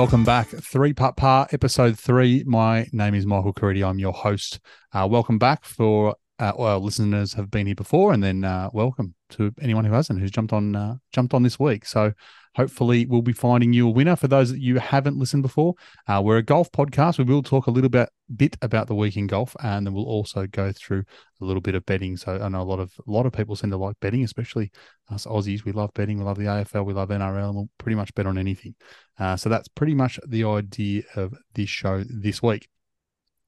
Welcome back. Three Putt Par, episode three. My name is Michael Caridi. I'm your host. Uh, welcome back for uh, well, listeners have been here before, and then uh, welcome to anyone who hasn't, who's jumped on uh, jumped on this week. So hopefully, we'll be finding you a winner. For those that you haven't listened before, uh, we're a golf podcast. We will talk a little bit bit about the week in golf, and then we'll also go through a little bit of betting. So I know a lot of a lot of people seem to like betting, especially us Aussies. We love betting. We love the AFL. We love NRL, and we'll pretty much bet on anything. Uh, so that's pretty much the idea of this show this week.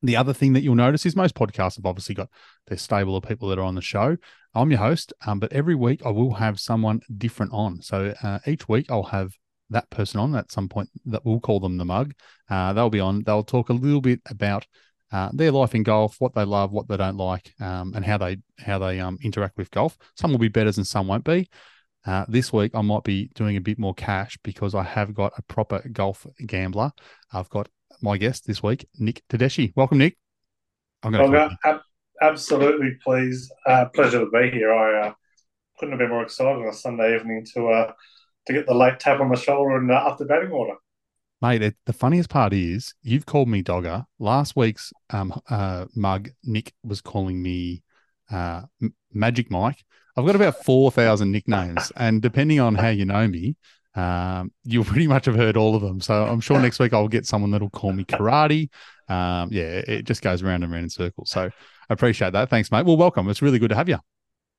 The other thing that you'll notice is most podcasts have obviously got their stable of people that are on the show. I'm your host, um, but every week I will have someone different on. So uh, each week I'll have that person on at some point that we'll call them the mug. Uh, they'll be on. They'll talk a little bit about uh, their life in golf, what they love, what they don't like, um, and how they how they um, interact with golf. Some will be better and some won't be. Uh, this week, I might be doing a bit more cash because I have got a proper golf gambler. I've got my guest this week, Nick Tedeschi. Welcome, Nick. I'm going to absolutely pleased. Uh, pleasure to be here. I uh, couldn't have been more excited on a Sunday evening to uh, to get the late tap on the shoulder and uh, up the batting order. Mate, it, the funniest part is you've called me Dogger. Last week's um, uh, mug, Nick was calling me uh, Magic Mike. I've got about 4,000 nicknames, and depending on how you know me, um, you'll pretty much have heard all of them. So I'm sure next week I'll get someone that'll call me karate. Um, yeah, it just goes around and around in circles. So I appreciate that. Thanks, mate. Well, welcome. It's really good to have you.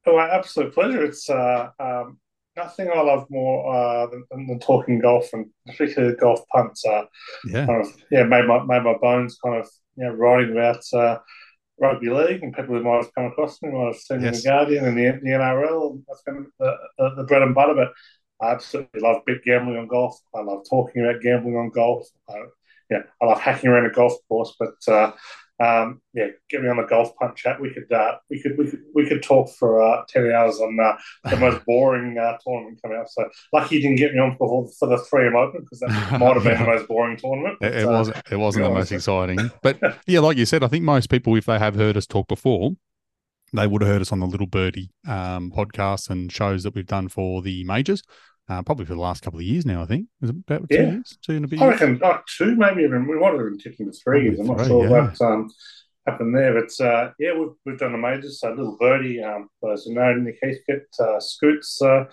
Oh, absolute pleasure. It's uh, um, nothing I love more uh, than, than, talking golf and particularly golf punts. Uh, yeah, kind of, yeah, made my made my bones kind of you know writing about uh, rugby league and people who might have come across me might have seen yes. the Guardian and the, the NRL. That's been the, the, the bread and butter. But I absolutely love big gambling on golf. I love talking about gambling on golf. I, yeah, I love hacking around a golf course, but uh, um, yeah, get me on the golf punch chat. We could uh, we could we could we could talk for uh, ten hours on uh, the most boring uh, tournament coming up. So lucky you didn't get me on for, for the three M Open because that might have been the most boring tournament. But, it, it wasn't. It wasn't the most exciting. But yeah, like you said, I think most people, if they have heard us talk before, they would have heard us on the Little Birdie um, podcast and shows that we've done for the majors uh, probably for the last couple of years now. I think is it about two yeah. years, two and a bit. I reckon oh, two, maybe even we might have been ticking to three years. I'm not sure yeah. what um, happened there, but uh, yeah, we've, we've done the majors. So little birdie, um, those who know, Nick Heathcote, uh, Scoots. Uh,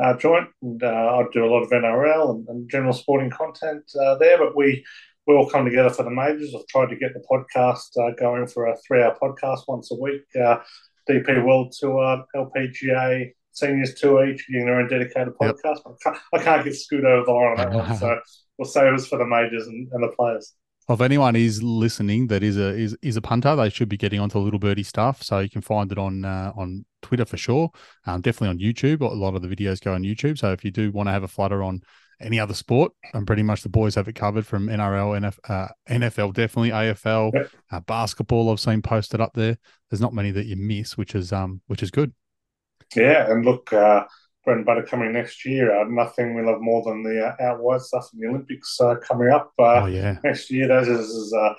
uh, joint, and uh, I do a lot of NRL and, and general sporting content uh, there. But we we all come together for the majors. I've tried to get the podcast uh, going for a three-hour podcast once a week. Uh, DP World Tour, LPGA, seniors two each, getting their own dedicated podcast. Yep. I, can't, I, can't, get Scoot over the line on that one, so we'll save us for the majors and, and the players. If anyone is listening that is a is, is a punter, they should be getting onto Little Birdie stuff. So you can find it on uh, on Twitter for sure. Um, definitely on YouTube. A lot of the videos go on YouTube. So if you do want to have a flutter on any other sport, and pretty much the boys have it covered from NRL, NF, uh, NFL, definitely AFL, yep. uh, basketball. I've seen posted up there. There's not many that you miss, which is um which is good. Yeah, and look, uh, bread and butter coming next year. Uh, nothing we love more than the uh, out wide stuff in the Olympics uh, coming up. Uh, oh yeah, next year. That is as uh,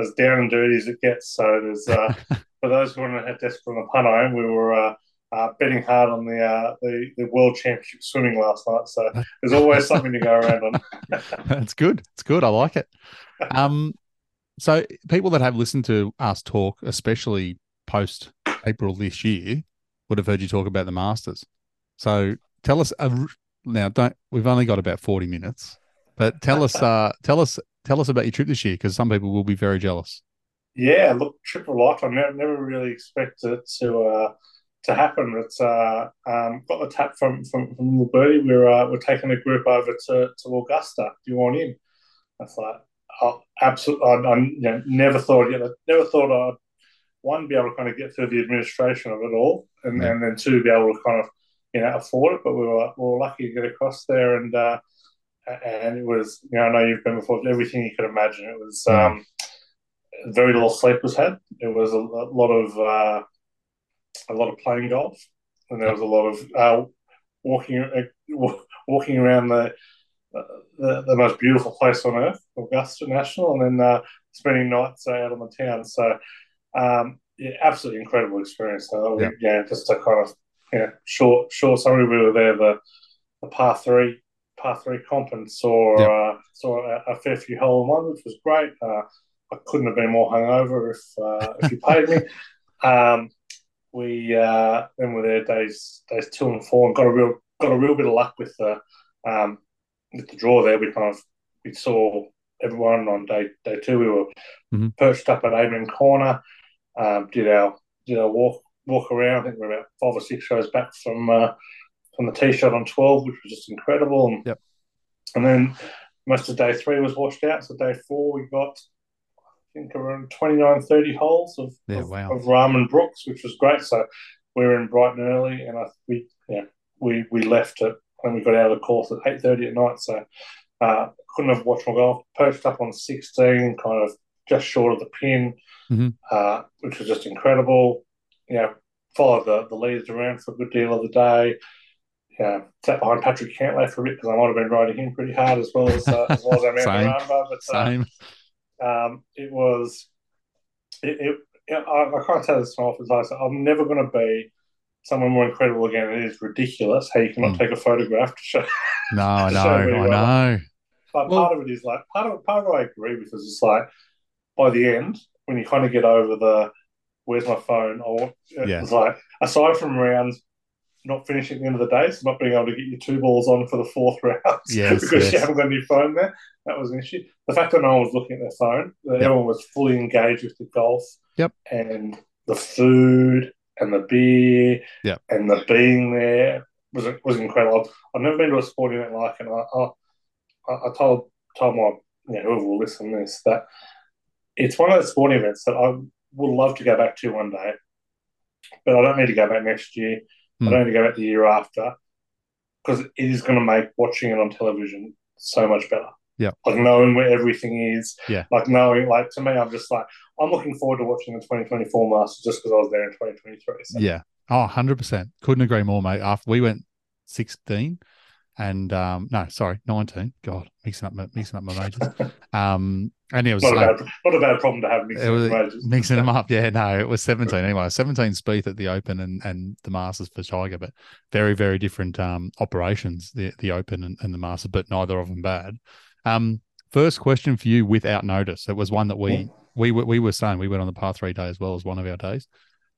as down and dirty as it gets. So there's uh, for those who want to have desperate on the home, we were. Uh, uh, betting hard on the, uh, the the world championship swimming last night, so there's always something to go around on. That's good. It's good. I like it. Um, so people that have listened to us talk, especially post April this year, would have heard you talk about the Masters. So tell us uh, now. Don't we've only got about forty minutes, but tell us, uh, tell us, tell us about your trip this year because some people will be very jealous. Yeah, look, trip of life. I never, never really expected to uh, to happen. It's uh, um, got the tap from from, from Little Birdie. We're uh, we're taking a group over to, to Augusta. Do you want in? I thought, oh, absolutely. I, I you know, never thought, you know, never thought I'd one be able to kind of get through the administration of it all, and, yeah. and then two be able to kind of you know afford it. But we were we were lucky to get across there, and uh, and it was you know I know you've been before everything you could imagine. It was um, very little sleep was had. It was a, a lot of uh, a lot of playing golf, and there was a lot of uh, walking uh, walking around the, the, the most beautiful place on earth, Augusta National, and then uh, spending nights out on the town. So um, yeah, absolutely incredible experience. So yeah. yeah, just a kind of you know, short short summary. We were there the, the par three, par three comp and saw Yep. uh, saw a, a fair few hole in one, which was great. Uh, I couldn't have been more hungover if uh, if you paid me. Um, we uh, then were there days days two and four and got a real got a real bit of luck with the um, with the draw there. We kind of we saw everyone on day day two. We were Mhm. perched up at Amen Corner. Um, did our did our walk walk around. I think we we're about five or six rows back from uh, from the tee shot on twelve, which was just incredible. And, Yep. and then most of day three was washed out. So day four we got think around 29, 30 holes of, Yeah, of, wow. of Rahm and Brooks, which was great. So we were in Brighton early, and I we yeah we we left it when we got out of the course at eight thirty at night. So uh, couldn't have watched my golf. Perched up on sixteen, kind of just short of the pin, Mhm. uh, which was just incredible. You know, followed the the leaders around for a good deal of the day. Yeah, sat behind Patrick Cantlay for a bit because I might have been riding him pretty hard as well as uh, as well as our man Same. But uh, Same. Um, it was it, it, it I, I can't tell this off as I said, I'm never going to be someone more incredible again. It is ridiculous how you cannot Mm. take a photograph to show. No, I to know. show really I well. know. But Well- part of it is like part of part of it I agree with is it's like by the end when you kind of get over the where's my phone? I want, Yeah. It's like aside from rounds. Not finishing at the end of the day, so not being able to get your two balls on for the fourth round Yes, because you yes. haven't got your phone there. That was an issue. The fact that no one was looking at their phone, that Yep. everyone was fully engaged with the golf, Yep. and the food and the beer, Yep. and the being there was was incredible. I've never been to a sporting event like, and I I, I told told my you know, whoever will listen to this that it's one of those sporting events that I would love to go back to one day, but I don't need to go back next year. I don't need to go back the year after because it is going to make watching it on television so much better. Yeah. Like knowing where everything is. Yeah. Like knowing, like to me, I'm just like, I'm looking forward to watching the 2024 Masters just because I was there in 2023. So. Yeah. Oh, 100%. Couldn't agree more, mate. After we went 16 and um no, sorry, 19. God, mixing up my mixing up my majors. Um and it was Not a, bad, not a bad problem to have mixing was- mixing them up. Yeah, no, it was 17 anyway. 17 Spieth at the Open and, and the Masters for Tiger, but very, very different um, operations, the, the Open and, and the Masters, but neither of them bad. Um, first question for you without notice. It was one that we, we, were- we were saying we went on the par three day as well as one of our days.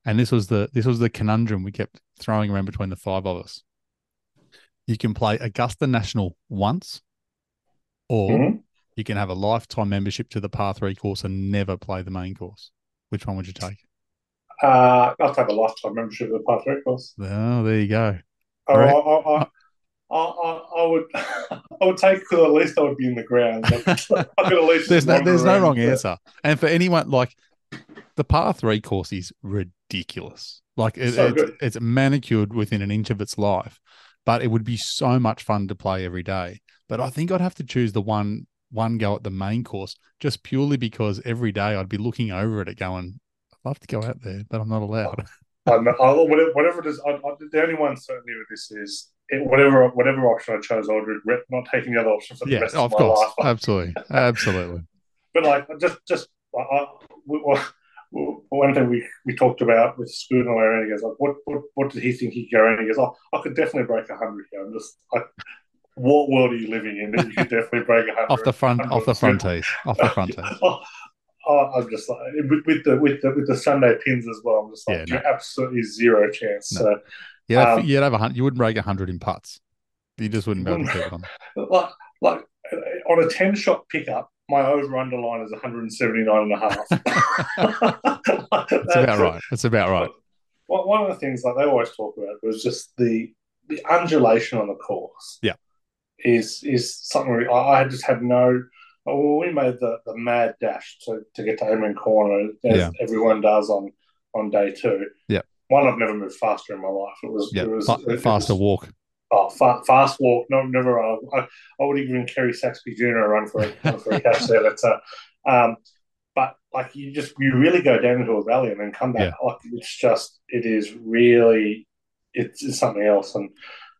And this was the, this was the conundrum we kept throwing around between the five of us. You can play Augusta National once, or Mhm. you can have a lifetime membership to the par three course and never play the main course. Which one would you take? Uh, I'll take a lifetime membership to the Par 3 course. Oh, there you go. Right. I, I, I, I, I would I would take because at least I would be in the ground. I could, at least There's no there's no wrong answer. And for anyone like the par three course is ridiculous. Like it, So it's, it's manicured within an inch of its life, but it would be so much fun to play every day. But I think I'd have to choose the one one go at the main course just purely because every day I'd be looking over at it going, I'd love to go out there, but I'm not allowed. I'm, I, whatever, whatever it is, I, I, the only one certainly with this is it, whatever whatever option I chose, I would regret not taking the other option for the yeah, rest of of, my course. life. Absolutely. Absolutely. But like, just just I, I, one thing we, we talked about with Scoot and he goes like, what, what what did he think he'd go in? He goes, oh, I could definitely break hundred here. I'm just like, what world are you living in that you could definitely break hundred Off the front off the front tees. Off the front tees. oh, oh, I'm just like with, with the with the with the Sunday pins as well. I'm just like Yeah, no. absolutely zero chance. No. So Yeah, Um, you'd have a hundred. You wouldn't break a hundred in putts. You just wouldn't be able to keep it on. like like on a 10 shot pickup my over underline is 179 and a half That's about right. That's about right. One one of the things like they always talk about was just the the undulation on the course. Yeah. is is something we, I, I just had no. Well, we made the, the mad dash to, to get to Amen Corner, as Yeah. everyone does on on day two. Yeah. one I've never moved faster in my life. It was Yeah, it was fa- it faster was- walk. Oh, fa- fast walk. No, never. I, I would even Kerry Saxby-Junna a run for a, for a catch there. That's uh, um, but like you just you really go down into a valley and then come back. Like it's just it is really it's, it's something else, and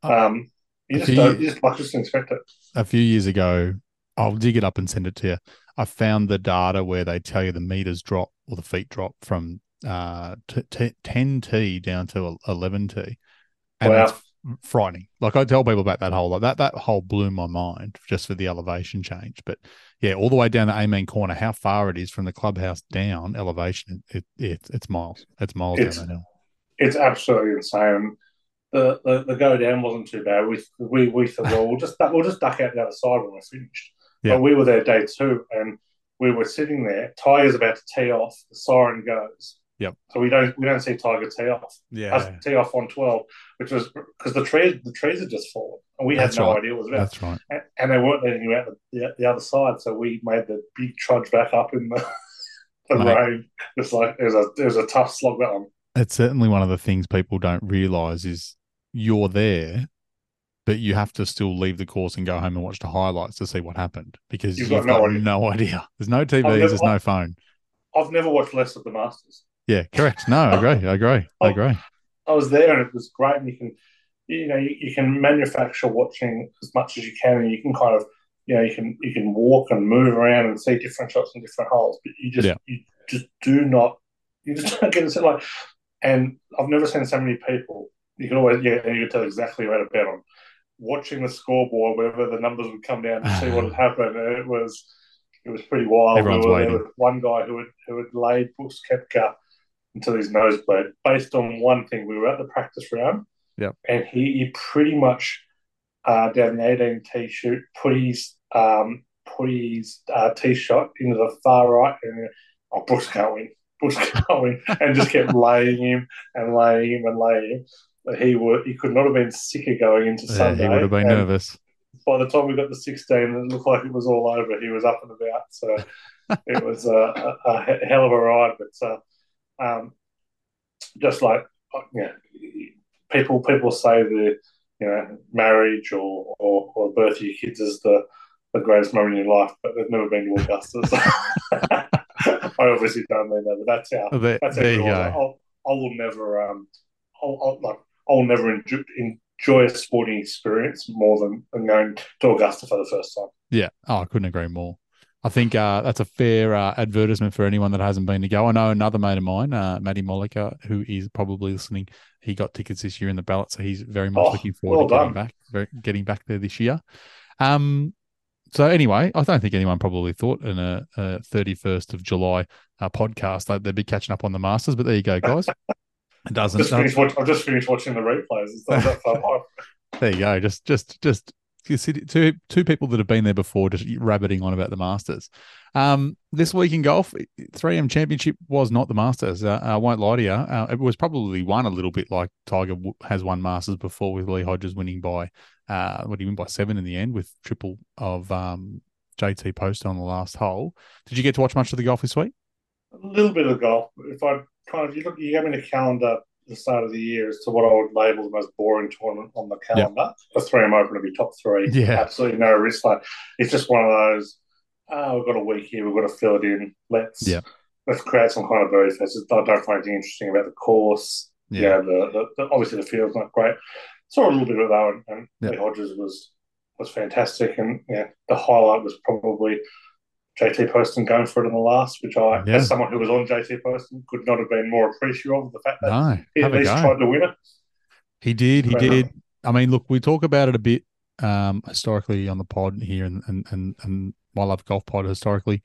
um, you just He- don't you just like just expect it. A few years ago, I'll dig it up and send it to you. I found the data where they tell you the meters drop or the feet drop from uh t- t- 10 t down to 11 t, and Wow. it's frightening. Like I tell people about that hole, like that that hole blew my mind just for the elevation change. But yeah, all the way down the Amen corner, how far it is from the clubhouse down elevation, it, it it's miles. It's miles It's- down that hill. It's absolutely insane. The, the the go down wasn't too bad. We we we thought well we'll just we'll just duck out the other side when we're finished. Yeah. But we were there day two, and we were sitting there. Tiger's about to tee off. The siren goes. Yep. So we don't we don't see Tiger tee off. Yeah, tee off on twelve, which was because the trees the trees had just fallen, and we had That's no right. idea what was about. that's right. and, and they weren't letting you out the, the, the other side. So we made the big trudge back up in the, the Mate. rain. It's like it was a it was a tough slog that one. It's certainly one of the things people don't realize is you're there, but you have to still leave the course and go home and watch the highlights to see what happened because You've you've, got got, no idea. no idea. There's no TVs, never- there's no phone. I've never watched less of the Masters. Yeah, correct. No, I agree. I agree. I Oh. agree. I was there and it was great, and you can you know you, you can manufacture watching as much as you can, and you can kind of you know you can you can walk and move around and see different shots in different holes, but you just Yeah. you just do not you just don't get to see like. And I've never seen so many people. You can always yeah, and you can tell exactly where to bet on. Watching the scoreboard, wherever the numbers would come down to see what had happened, it was it was pretty wild. Everyone's we waiting. one guy who had who had laid Brooks Koepka until his nose bled based on one thing. We were at the practice round, Yep. and he, he pretty much uh, down the 18 tee shoot put his um, put his uh, tee shot into the far right, and oh, Brooks can't win. Brooks can't win, and just kept laying him and laying him and laying him. But he would he could not have been sicker going into Yeah, Sunday. he would have been and nervous. By the time we got to 16, it looked like it was all over. He was up and about, so it was a, a, a hell of a ride. But uh, um, just like uh, yeah, people people say the you know marriage or, or, or birth of your kids is the the greatest moment in your life, but they've never been to Augusta. So I obviously don't mean that, but that's how there, that's there you go. I'll, I will never um I'll, I'll like I'll never enjoy, enjoy a sporting experience more than, than going to Augusta for the first time. Yeah. Oh, I couldn't agree more. I think uh, that's a fair uh, advertisement for anyone that hasn't been to go. I know another mate of mine, uh, Matty Mollica, who is probably listening. He got tickets this year in the ballot, so he's very much Oh, looking forward well to getting done. back, very, getting back there this year. Um, so anyway, I don't think anyone probably thought in a, a 31st of July uh, podcast that they'd be catching up on the Masters, but there you go, guys. It doesn't. Just watch, I've just finished watching the replays. It's not that far. There you go. Just, just, just you see two two people that have been there before, just rabbiting on about the Masters. Um, this week in golf, 3M Championship was not the Masters. Uh, I won't lie to you. Uh, it was probably won a little bit like Tiger has won Masters before, with Lee Hodges winning by uh, what do you win by seven in the end with triple of um JT Poston on the last hole. Did you get to watch much of the golf this week? A little bit of golf. If I kind of you look, you gave me the calendar the start of the year as to what I would label the most boring tournament on the calendar. The three M Open to be top three. Yeah. absolutely no risk. Like it's just one of those. Oh, we've got a week here. We've got to fill it in. Let's Yeah. let's create some kind of birdie fest. I don't find anything interesting about the course. Yeah, the, the, the obviously the field's not great. Saw a little bit of that, and, and. Lee Hodges was was fantastic, and yeah, the highlight was probably JT Poston going for it in the last, which I, Yeah. as someone who was on JT Poston, could not have been more appreciative of the fact that No, he at least tried to win it. He did. He Right. did. I mean, look, we talk about it a bit um, historically on the pod here, and and and and my love golf pod historically.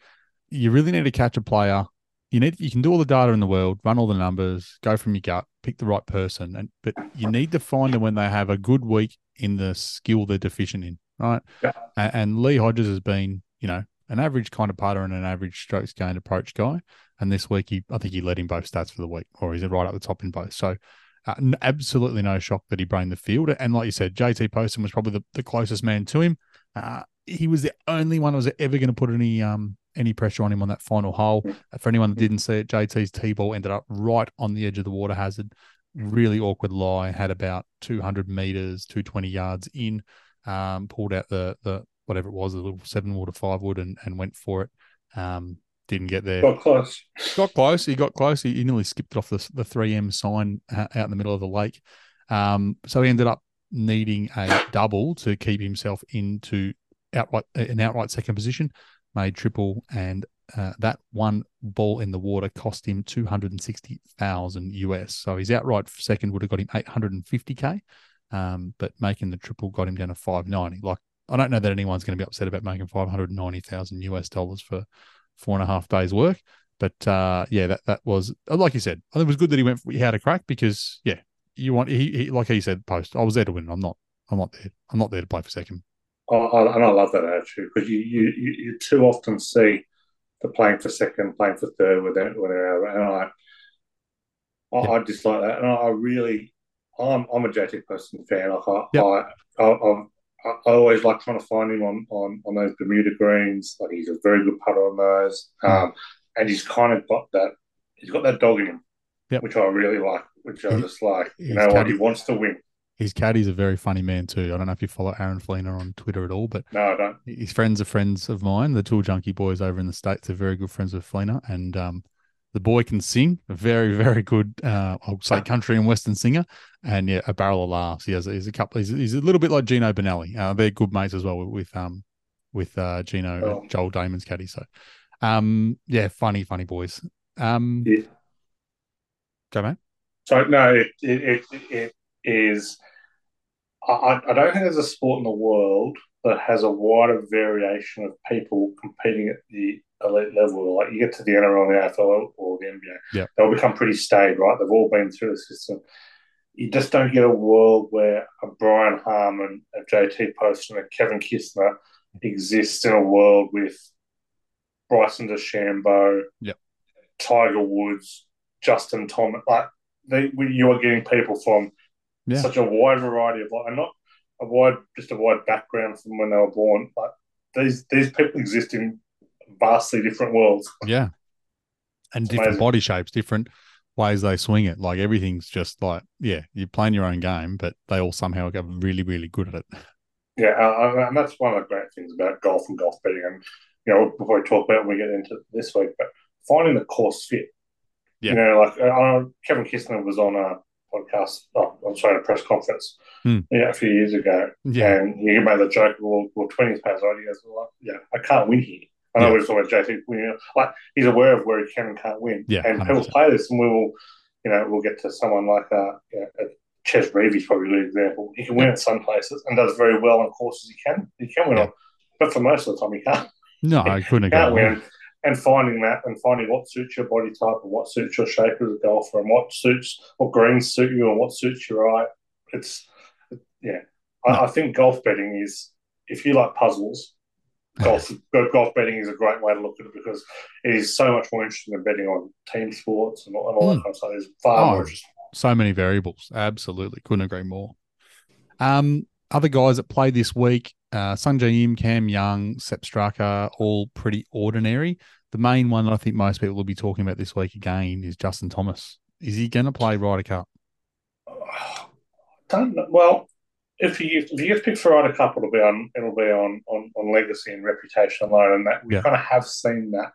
You really need to catch a player. You need you can do all the data in the world, run all the numbers, go from your gut, pick the right person, and but you need to find them when they have a good week in the skill they're deficient in, right? Yeah. And, and Lee Hodges has been, you know, an average kind of putter and an average strokes gained approach guy. And this week, he I think he led in both stats for the week, or he's right up the top in both. So uh, absolutely no shock that he brained the field. And like you said, JT Poston was probably the, the closest man to him. Uh, he was the only one that was ever going to put any um any pressure on him on that final hole. Uh, For anyone that didn't see it, JT's tee ball ended up right on the edge of the water hazard. Really awkward lie. Had about 200 meters, 220 yards in. Um, pulled out the the whatever it was, a little seven wood or five wood, and and went for it. Um, didn't get there Got close. got close. He got close. He, he nearly skipped it off the the three M sign uh, out in the middle of the lake. Um, so he ended up needing a double to keep himself into outright an outright second position. Made triple, and uh, that one ball in the water cost him two hundred and sixty thousand US. So his outright second would have got him eight hundred and fifty k. Um, but making the triple got him down to 590. Like, I don't know that anyone's going to be upset about making 590,000 US dollars for four and a half days work. But uh, yeah, that that was like you said. It was good that he went. He had a crack because yeah, you want he, he like he said post. I was there to win. I'm not. I'm not there. I'm not there to play for second. Oh, and I love that attitude because you, you you too often see the playing for second, playing for third whatever. And I, I, yeah. I dislike that, and I really, I'm I'm a JT Poston fan. Like I, yep. I, I, I, I always like trying to find him on, on, on those Bermuda greens. Like he's a very good putter on those, mm. um, and he's kind of got that. He's got that dog in him, yep. which I really like. Which I just like. You know what? He wants to win. His caddy's a very funny man too. I don't know if you follow Aaron Flener on Twitter at all, but no, I don't. His friends are friends of mine. The Tool Junkie boys over in the states are very good friends with Flener, and um, the boy can sing. A very, very good, uh, I'll say, country and western singer, and yeah, a barrel of laughs. He has, he's a couple. He's, he's a little bit like Geno Bonnalie. Uh, they're good mates as well with, with um with uh, Geno oh. Joel Dahmen's caddy. So, um, yeah, funny, funny boys. Um, yeah. go mate. So no, it it, it, it is. I, I don't think there's a sport in the world that has a wider variation of people competing at the elite level. Like you get to the NRL, the AFL, or the NBA, yeah. they'll become pretty staid, right? They've all been through the system. You just don't get a world where a Brian Harman, a JT Poston, a Kevin Kisner exists in a world with Bryson DeChambeau, yep. Tiger Woods, Justin Thomas. Like they, you are getting people from yeah. such a wide variety of, and not a wide, just a wide background from when they were born. But these these people exist in vastly different worlds. Yeah, and it's different amazing. body shapes, different ways they swing it. Like everything's just like yeah, you're playing your own game, but they all somehow get really, really good at it. Yeah, uh, and that's one of the great things about golf and golf betting. And you know, before we talk about it, we get into this week, but finding the course fit. Yeah. You know, like uh, Kevin Kisner was on a podcast. Oh, I'm sorry, a press conference. Hmm. Yeah, a few years ago. Yeah. And he made the joke, well, well 20s past on. He goes, well, yeah, I can't win here. I know yeah. we're talking about JT. You know, like he's aware of where he can and can't win. Yeah, and 100%. people play this, and we will, you know, we'll get to someone like uh, you know, Chez Reavie's probably a good example. He can win yeah. at some places and does very well on courses he can. He can win yeah. on, but for most of the time he can't. No, I couldn't. can't win and finding that and finding what suits your body type and what suits your shape as a golfer and what suits what greens suit you and what suits your eye. It's yeah. I, I think golf betting is if you like puzzles, golf golf betting is a great way to look at it because it is so much more interesting than betting on team sports and all, and all mm. that kind of stuff. It's far oh, more interesting. So many variables. Absolutely. Couldn't agree more. Um, other guys that played this week, uh, Sungjae Im, Cam Young, Sepp Straka, all pretty ordinary. The main one that I think most people will be talking about this week again is Justin Thomas. Is he going to play Ryder Cup? Don't know. Well, if he if he gets picked for Ryder Cup, it'll be on it'll be on on, on legacy and reputation alone, and that we yeah. kind of have seen that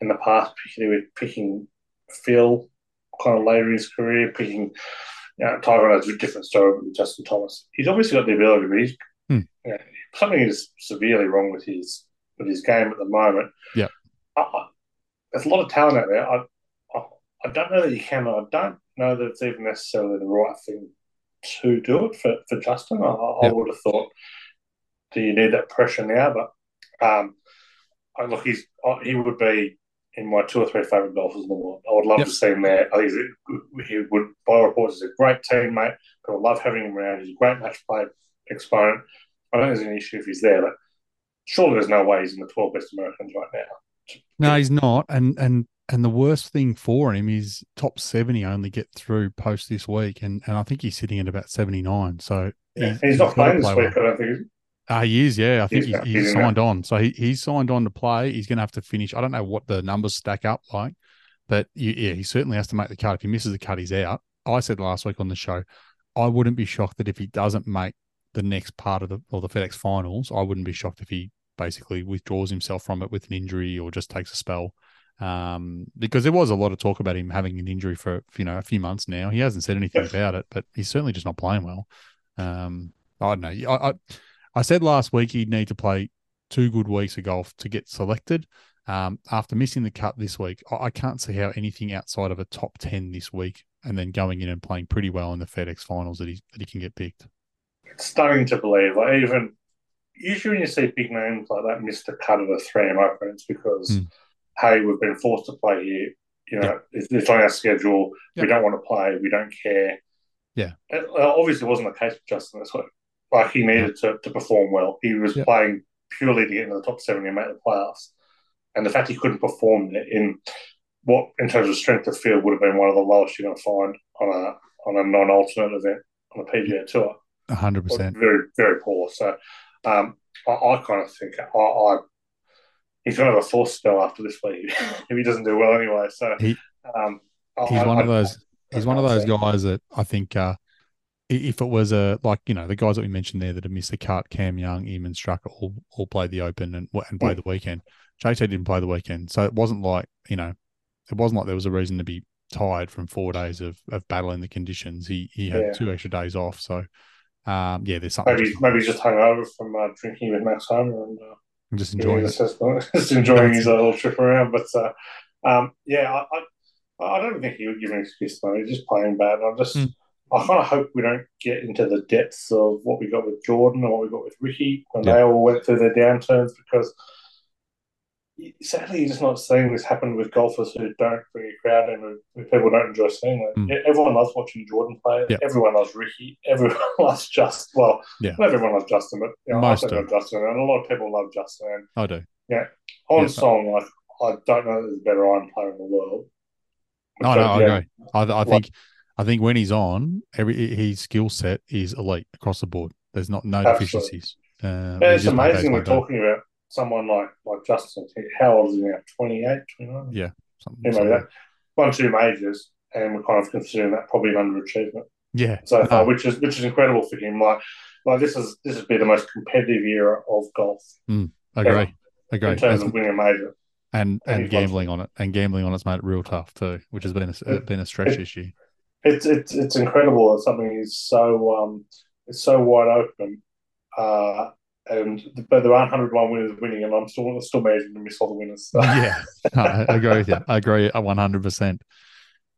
in the past, particularly with picking Phil kind of later in his career, picking you know, Tiger has a different story with Justin Thomas. He's obviously got the ability, but he's hmm. you know, something is severely wrong with his with his game at the moment. Yeah, I, I, there's a lot of talent out there. I, I, I don't know that you can. I don't know that it's even necessarily the right thing to do it for, for Justin. I, yep. I would have thought, do you need that pressure now? But um, I, look, he's he would be in my two or three favourite golfers in the world. I would love yep. to see him there. I think he would, by reports, he's a great teammate. I would love having him around. He's a great match play exponent. I don't think there's an issue if he's there, but surely there's no way he's in the 12 best Americans right now. No, he's not. And and and the worst thing for him is top 70 only get through post this week. And and I think he's sitting at about 79. So yeah, he's, he's, not playing this week, well. I don't think. Uh, he is, yeah. I think he's, he's, signed on. So he, he's signed on to play. He's going to have to finish. I don't know what the numbers stack up like, but you, yeah, he certainly has to make the cut. If he misses the cut, he's out. I said last week on the show, I wouldn't be shocked that if he doesn't make the next part of the or the FedEx finals, I wouldn't be shocked if he basically withdraws himself from it with an injury or just takes a spell. Um, because there was a lot of talk about him having an injury for you know a few months now. He hasn't said anything about it, but he's certainly just not playing well. Um, I don't know. I, I I said last week he'd need to play two good weeks of golf to get selected. Um, after missing the cut this week, I can't see how anything outside of a top ten this week, and then going in and playing pretty well in the FedEx Finals that he that he can get picked. it's stunning to believe. Like even usually when you see big names like that miss the cut of the three M Open, it's because Mm. Hey, we've been forced to play here. You know, it's, it's on our schedule. Yep. We don't want to play. We don't care. Yeah. It, uh, obviously, it wasn't the case with Justin this week. Like he needed to, to perform well. He was Yep. playing purely to get into the top seven and make the playoffs. And the fact he couldn't perform in what, in terms of strength of field, would have been one of the lowest you're going to find on a on a non-alternate event on a PGA tour. hundred percent. Very, very poor. So um, I, I kind of think I, I he's going to have a force spell after this week if he doesn't do well anyway. So He- um, He's I- one of those. I He's one of those guys that I think uh, if it was a like you know the guys that we mentioned there that have missed the cut, Cam Young, Eamon Strucker, all all played the Open and and played Yeah. the weekend. JT didn't play the weekend, so it wasn't like you know, it wasn't like there was a reason to be tired from four days of of battling the conditions. He he had Yeah. two extra days off, so um, yeah, there's something Maybe maybe he's just hung over from uh, drinking with Max Homa and uh, I'm just enjoying enjoying it. just, just enjoying his little trip around. But uh, um, yeah, I, I I don't think he would give an excuse. though. He's just playing bad. And I just Mm. I kind of hope we don't get into the depths of what we got with Jordan and what we got with Ricky when Yeah. they all went through their downturns because. Sadly, you're just not seeing this happen with golfers who don't bring a crowd in, who, people don't enjoy seeing. Like, Mm. Everyone loves watching Jordan play. Yeah. Everyone loves Ricky. Everyone loves Just. Well, Yeah. not everyone loves Justin, but you know, Most I do love Justin, and a lot of people love Justin. And I do. Yeah, on Yeah. song, like I don't know that there's a better iron player in the world. No, no, I agree. I, I think I think when he's on, every his skill set is elite across the board. There's not no Absolutely. deficiencies. Uh, Yeah, it's just one of amazing we're like that. talking about someone like like Justin. How old is he now? 28, 29? Yeah, something, something. that won two majors, and we're kind of considering that probably an underachievement yeah. so far, which is which is incredible for him. Like like this is this has been the most competitive era of golf agree, agree. in terms As- of winning a major. and and and gambling on it, and gambling on it's made it real tough too, which has been a, It- been a stretch it- issue. It's it's it's incredible that something is so um it's so wide open. Uh, and but there are 101 winners winning, and I'm still still managing to miss all the winners. Yeah, I agree with you. I agree one hundred percent.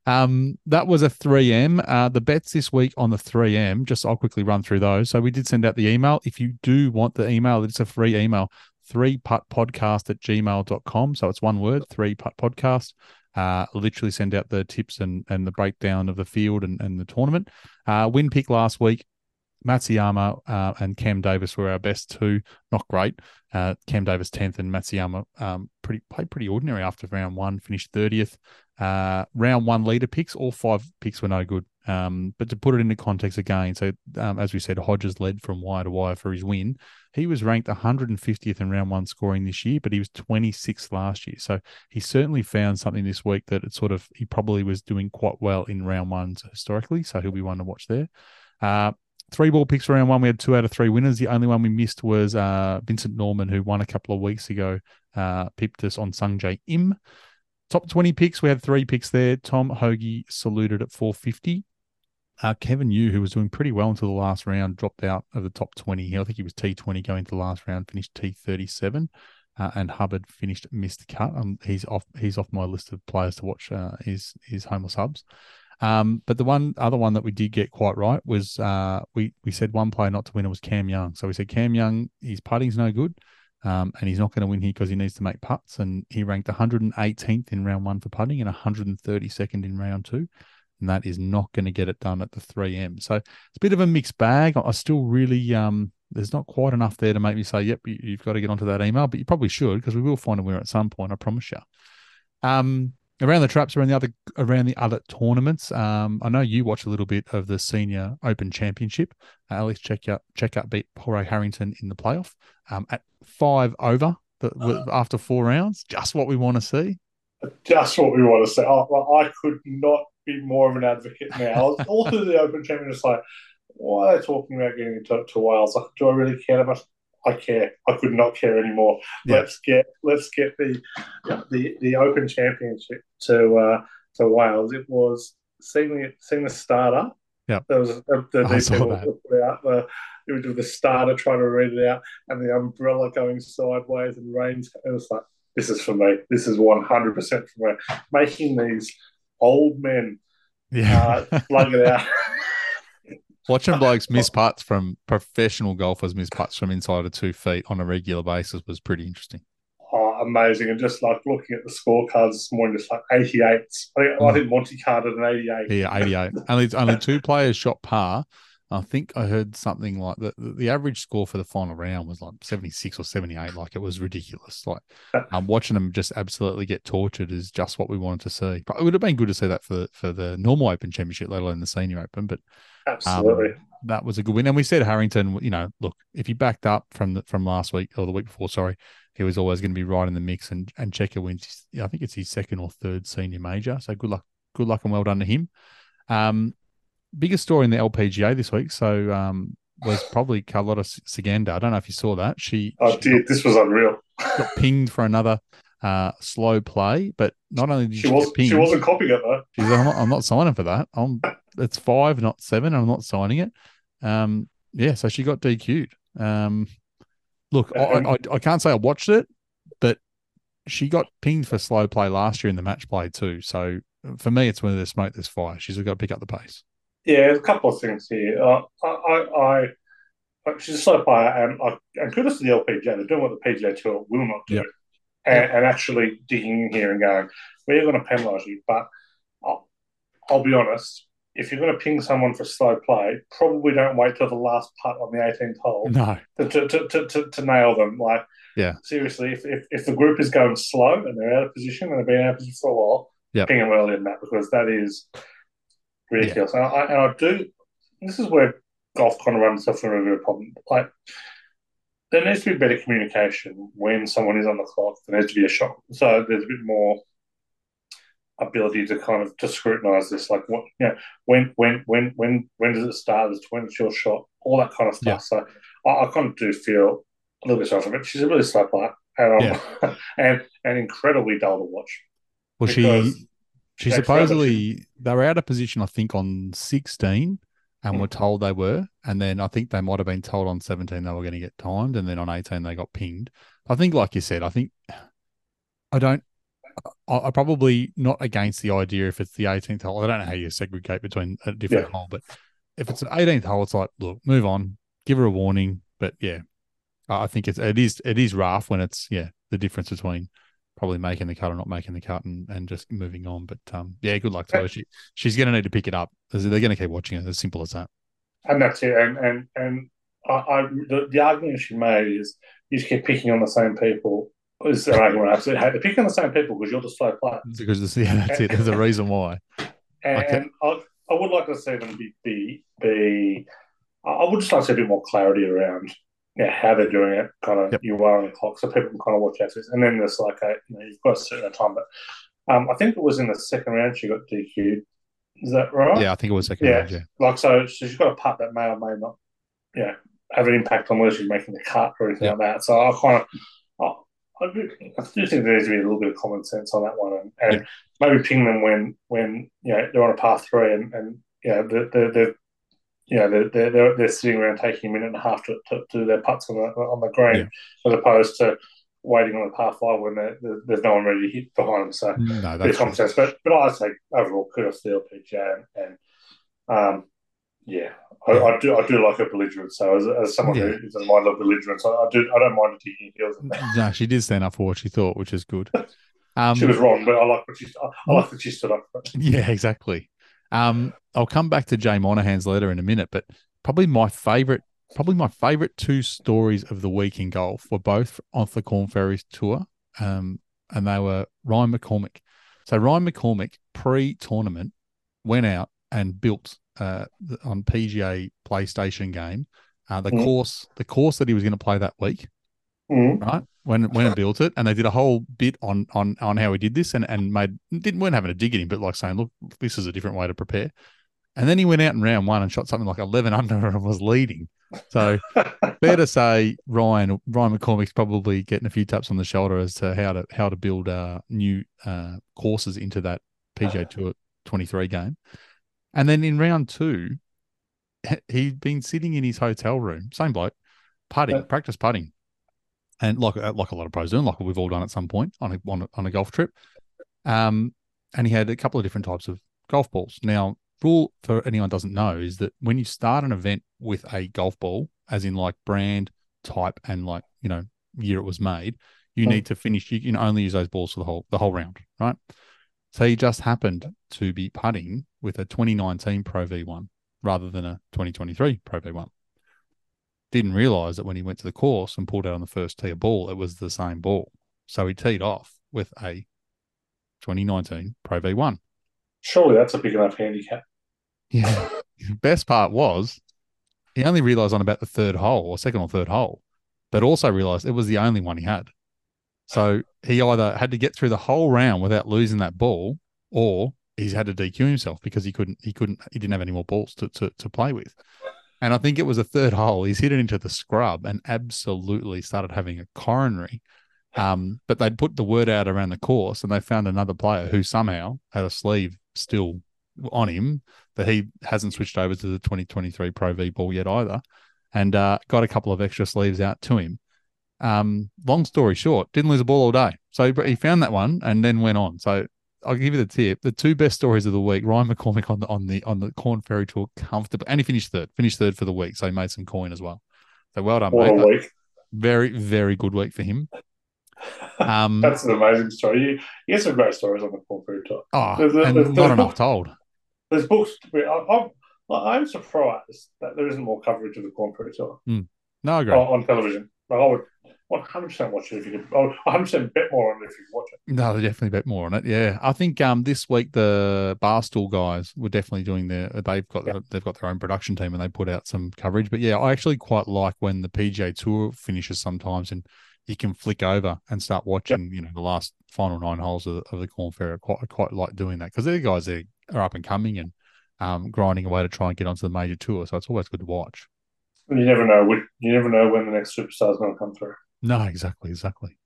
Um, that was a 3M. Uh, the bets this week on the 3M, just I'll quickly run through those. So we did send out the email. If you do want the email, it's a free email, three putt podcast at gmail.com. So it's one word, three putt podcast. Uh, literally send out the tips and, and the breakdown of the field and, and the tournament. Uh, win pick last week. Matsuyama uh, and Cam Davis were our best two. Not great. Uh, Cam Davis tenth and Matsuyama um, pretty played pretty ordinary after round one. Finished thirtieth. Uh, round one leader picks, all five picks were no good. Um, but to put it into context again, so um, as we said, Hodges led from wire to wire for his win. He was ranked 150th in round one scoring this year, but he was 26th last year. So he certainly found something this week that it sort of he probably was doing quite well in round ones historically. So he'll be one to watch there. Uh, three ball picks round one. We had two out of three winners. The only one we missed was uh, Vincent Norrman, who won a couple of weeks ago. Uh, pipped us on Sungjae Im. Top 20 picks, we had three picks there. Tom Hoge saluted at 450. Uh, Kevin Yu, who was doing pretty well until the last round, dropped out of the top 20. I think he was T20 going to the last round, finished T37. Uh, and Hubbard finished missed cut. Um, he's off. He's off my list of players to watch. Uh, his his homeless hubs. Um, but the one other one that we did get quite right was uh, we we said one player not to win. It was Cam Young. So we said Cam Young, his putting's no good. Um, and he's not going to win here because he needs to make putts. And he ranked 118th in round one for putting and 132nd in round two. And that is not going to get it done at the 3M. So it's a bit of a mixed bag. I still really, um, there's not quite enough there to make me say, yep, you, you've got to get onto that email, but you probably should because we will find a winner at some point. I promise you. Um, around the traps, around the other, around the other tournaments. Um, I know you watch a little bit of the Senior Open Championship. Uh, Alex, check out, check out beat Jorge Harrington in the playoff um, at five over the, with, after four rounds. Just what we want to see. Just what we want to see I, well, I could not be more of an advocate now. All through the Open Championship, it's like, why are they talking about getting into to Wales? Like, do I really care that much? I care. I could not care anymore. Yeah. Let's get let's get the the the Open Championship to uh, to Wales. It was seeing the seeing the starter. Yeah, There was the, the I saw people that. put out the it was the starter trying to read it out and the umbrella going sideways and rain. It was like this is for me. This is one hundred percent for me. Making these old men Yeah. uh, slug it out. Watching blokes miss putts from professional golfers miss putts from inside of two feet on a regular basis was pretty interesting. Oh, amazing. And just like looking at the scorecards this morning, just like 88. I think, I mm. think Monty carded an 88. Yeah, 88. only, only two players shot par. I think I heard something like the, the average score for the final round was like 76 or 78. Like it was ridiculous. Like um, watching them just absolutely get tortured is just what we wanted to see. But it would have been good to see that for, for the normal Open Championship, let alone the Senior Open. But absolutely. Um, that was a good win. And we said Harrington, you know, look, if he backed up from the, from last week or the week before, sorry, he was always going to be right in the mix. And and Cejka wins. I think it's his second or third senior major. So good luck, good luck, and well done to him. Um, biggest story in the LPGA this week. So um, was probably Carlota Ciganda. I don't know if you saw that. She. Oh, she dude, this was unreal. got pinged for another uh, slow play, but not only did she, she was pinged, she wasn't copying it though. She's like, I'm not, I'm not signing for that. I'm it's five, not seven. I'm not signing it. Um, yeah, so she got DQ'd. Um, look, I, I, I can't say I watched it, but she got pinged for slow play last year in the match play too. So for me, it's when there's smoke, there's fire. She's got to pick up the pace. Yeah, a couple of things here. Uh, I, I, I, she's a slow player, and I, and kudos to the LPGA. They're doing what the PGA Tour will not do, yep. and, and, actually digging in here and going, we're going to penalise you. But I'll, I'll be honest, if you're going to ping someone for slow play, probably don't wait till the last putt on the 18th hole no. to, to, to, to, to nail them. Like, yeah, seriously, if, if, if the group is going slow and they're out of position and they've been out of position for a while, yep. ping them early in that because that is ridiculous. Yeah. And, I, and I do, this is where golf kind of runs itself into a bit of a problem. Like, there needs to be better communication when someone is on the clock. There needs to be a shot. So there's a bit more ability to kind of to scrutinize this, like what you know, when when when when when does it start? Is when it's your shot? All that kind of stuff. Yeah. So I, I, kind of do feel a little bit sorry for it. She's a really slow player, and, um, yeah. and and incredibly dull to watch. Well, she she supposedly they were out of position, I think, on sixteen, and mm. were told they were, and then I think they might have been told on seventeen they were going to get timed, and then on eighteen they got pinged. I think, like you said, I think I don't. I, am probably not against the idea if it's the 18th hole. I don't know how you segregate between a different yeah. hole, but if it's an 18th hole, it's like, look, move on, give her a warning. But yeah, I think it's it is it is rough when it's yeah the difference between probably making the cut or not making the cut and, and just moving on. But um, yeah, good luck to her. She she's going to need to pick it up. They're going to keep watching it. As simple as that. And that's it. And and and I, I the, the argument she made is you just keep picking on the same people. Is the argument I absolutely hate? They're picking on the same people because you're the slow player. Because this, yeah, that's and, it. There's a reason why. And, okay. and I, I would like to see them be, be be. I would just like to see a bit more clarity around yeah, how they're doing it, kind of yep. you are on the clock, so people can kind of watch out this. And then there's like a, you know, you've got a certain time, but um, I think it was in the second round she got DQ'd. Is that right? Yeah, I think it was second yeah. round. Yeah, like so, so she's got a putt that may or may not, yeah, have an impact on whether she's making the cut or anything yep. like that. So I kind of, I, I, do, I do think there needs to be a little bit of common sense on that one, and, and yep. maybe ping them when when you know they're on a path three and and you know they're, they're you know, they're, they're, they're sitting around taking a minute and a half to, to, to do their putts on the, on the green yeah. as opposed to waiting on the par five when there's no one ready to hit behind them. So, no, that's common sense. But, but I'd say overall, kudos to the LPGA. And, and um, yeah, I, I, do I do like her belligerence. So, as, as someone yeah. who doesn't mind a belligerence, I, I, do I don't mind taking heels. No, she did stand up for what she thought, which is good. Um, she was wrong, but I like what she I, I like that she stood up. For. Yeah, exactly. Um, I'll come back to Jay Monahan's letter in a minute, but probably my favorite, probably my favorite two stories of the week in golf were both on the Korn Ferries tour, um, and they were Ryan McCormick. So Ryan McCormick pre-tournament went out and built uh, on PGA PlayStation game uh, the mm. course, the course that he was going to play that week, mm. right? when when it built it, and they did a whole bit on on on how he did this, and and made didn't weren't having a dig at him, but like saying, look, this is a different way to prepare. And then he went out in round one and shot something like eleven under and was leading. So fair to say, Ryan Ryan McCormick's probably getting a few taps on the shoulder as to how to how to build uh, new uh, courses into that PGA Tour twenty three game. And then in round two, he'd been sitting in his hotel room, same bloke, putting, practice putting and like uh, like a lot of pros doing, like we've all done at some point on a on a, on a golf trip. Um, and he had a couple of different types of golf balls. Now, rule for anyone doesn't know is that when you start an event with a golf ball, as in like brand, type, and like you know year it was made, you Mm. need to finish. You can only use those balls for the whole the whole round, right? So he just happened to be putting with a 2019 Pro V1 rather than a 2023 Pro V1. Didn't realize that when he went to the course and pulled out on the first tee a ball, it was the same ball. So he teed off with a 2019 Pro V1. Surely that's a big enough handicap. Yeah. Best part was he only realized on about the third hole or second or third hole, but also realized it was the only one he had. So he either had to get through the whole round without losing that ball, or he's had to DQ himself because he couldn't, he couldn't, he didn't have any more balls to, to, to play with. And I think it was a third hole. He's hit it into the scrub and absolutely started having a coronary. Um, but they'd put the word out around the course and they found another player who somehow had a sleeve still on him that he hasn't switched over to the 2023 Pro V ball yet either, and uh, got a couple of extra sleeves out to him. Um, long story short, didn't lose a ball all day. So he, he found that one and then went on. So I'll give you the tip. The two best stories of the week: Ryan McCormick on the on the on the Korn Ferry Tour, comfortable, and he finished third. Finished third for the week, so he made some coin as well. So well done, What mate. Very very good week for him. Um, That's an amazing story. You, you get some great stories on the Korn Ferry Tour. oh, There's and there's- not there's enough told. There's books. I, I'm, I'm surprised that there isn't more coverage of the Korn Ferry Tour No, I agree. on, on television. Like, I would 100% watch it if you could. I would 100% bet more on it if you watch it. No, they definitely bet more on it. Yeah, I think um this week the Barstool guys were definitely doing their. They've got Yeah. they've got their own production team and they put out some coverage. But yeah, I actually quite like when the PGA Tour finishes sometimes and you can flick over and start watching. You know, the last final nine holes of, of the Corn Fair. I quite I quite like doing that because they're guys that are up and coming and um grinding away to try and get onto the major tour. So it's always good to watch. And you never know. You never know when the next superstar is going to come through. No, exactly, exactly.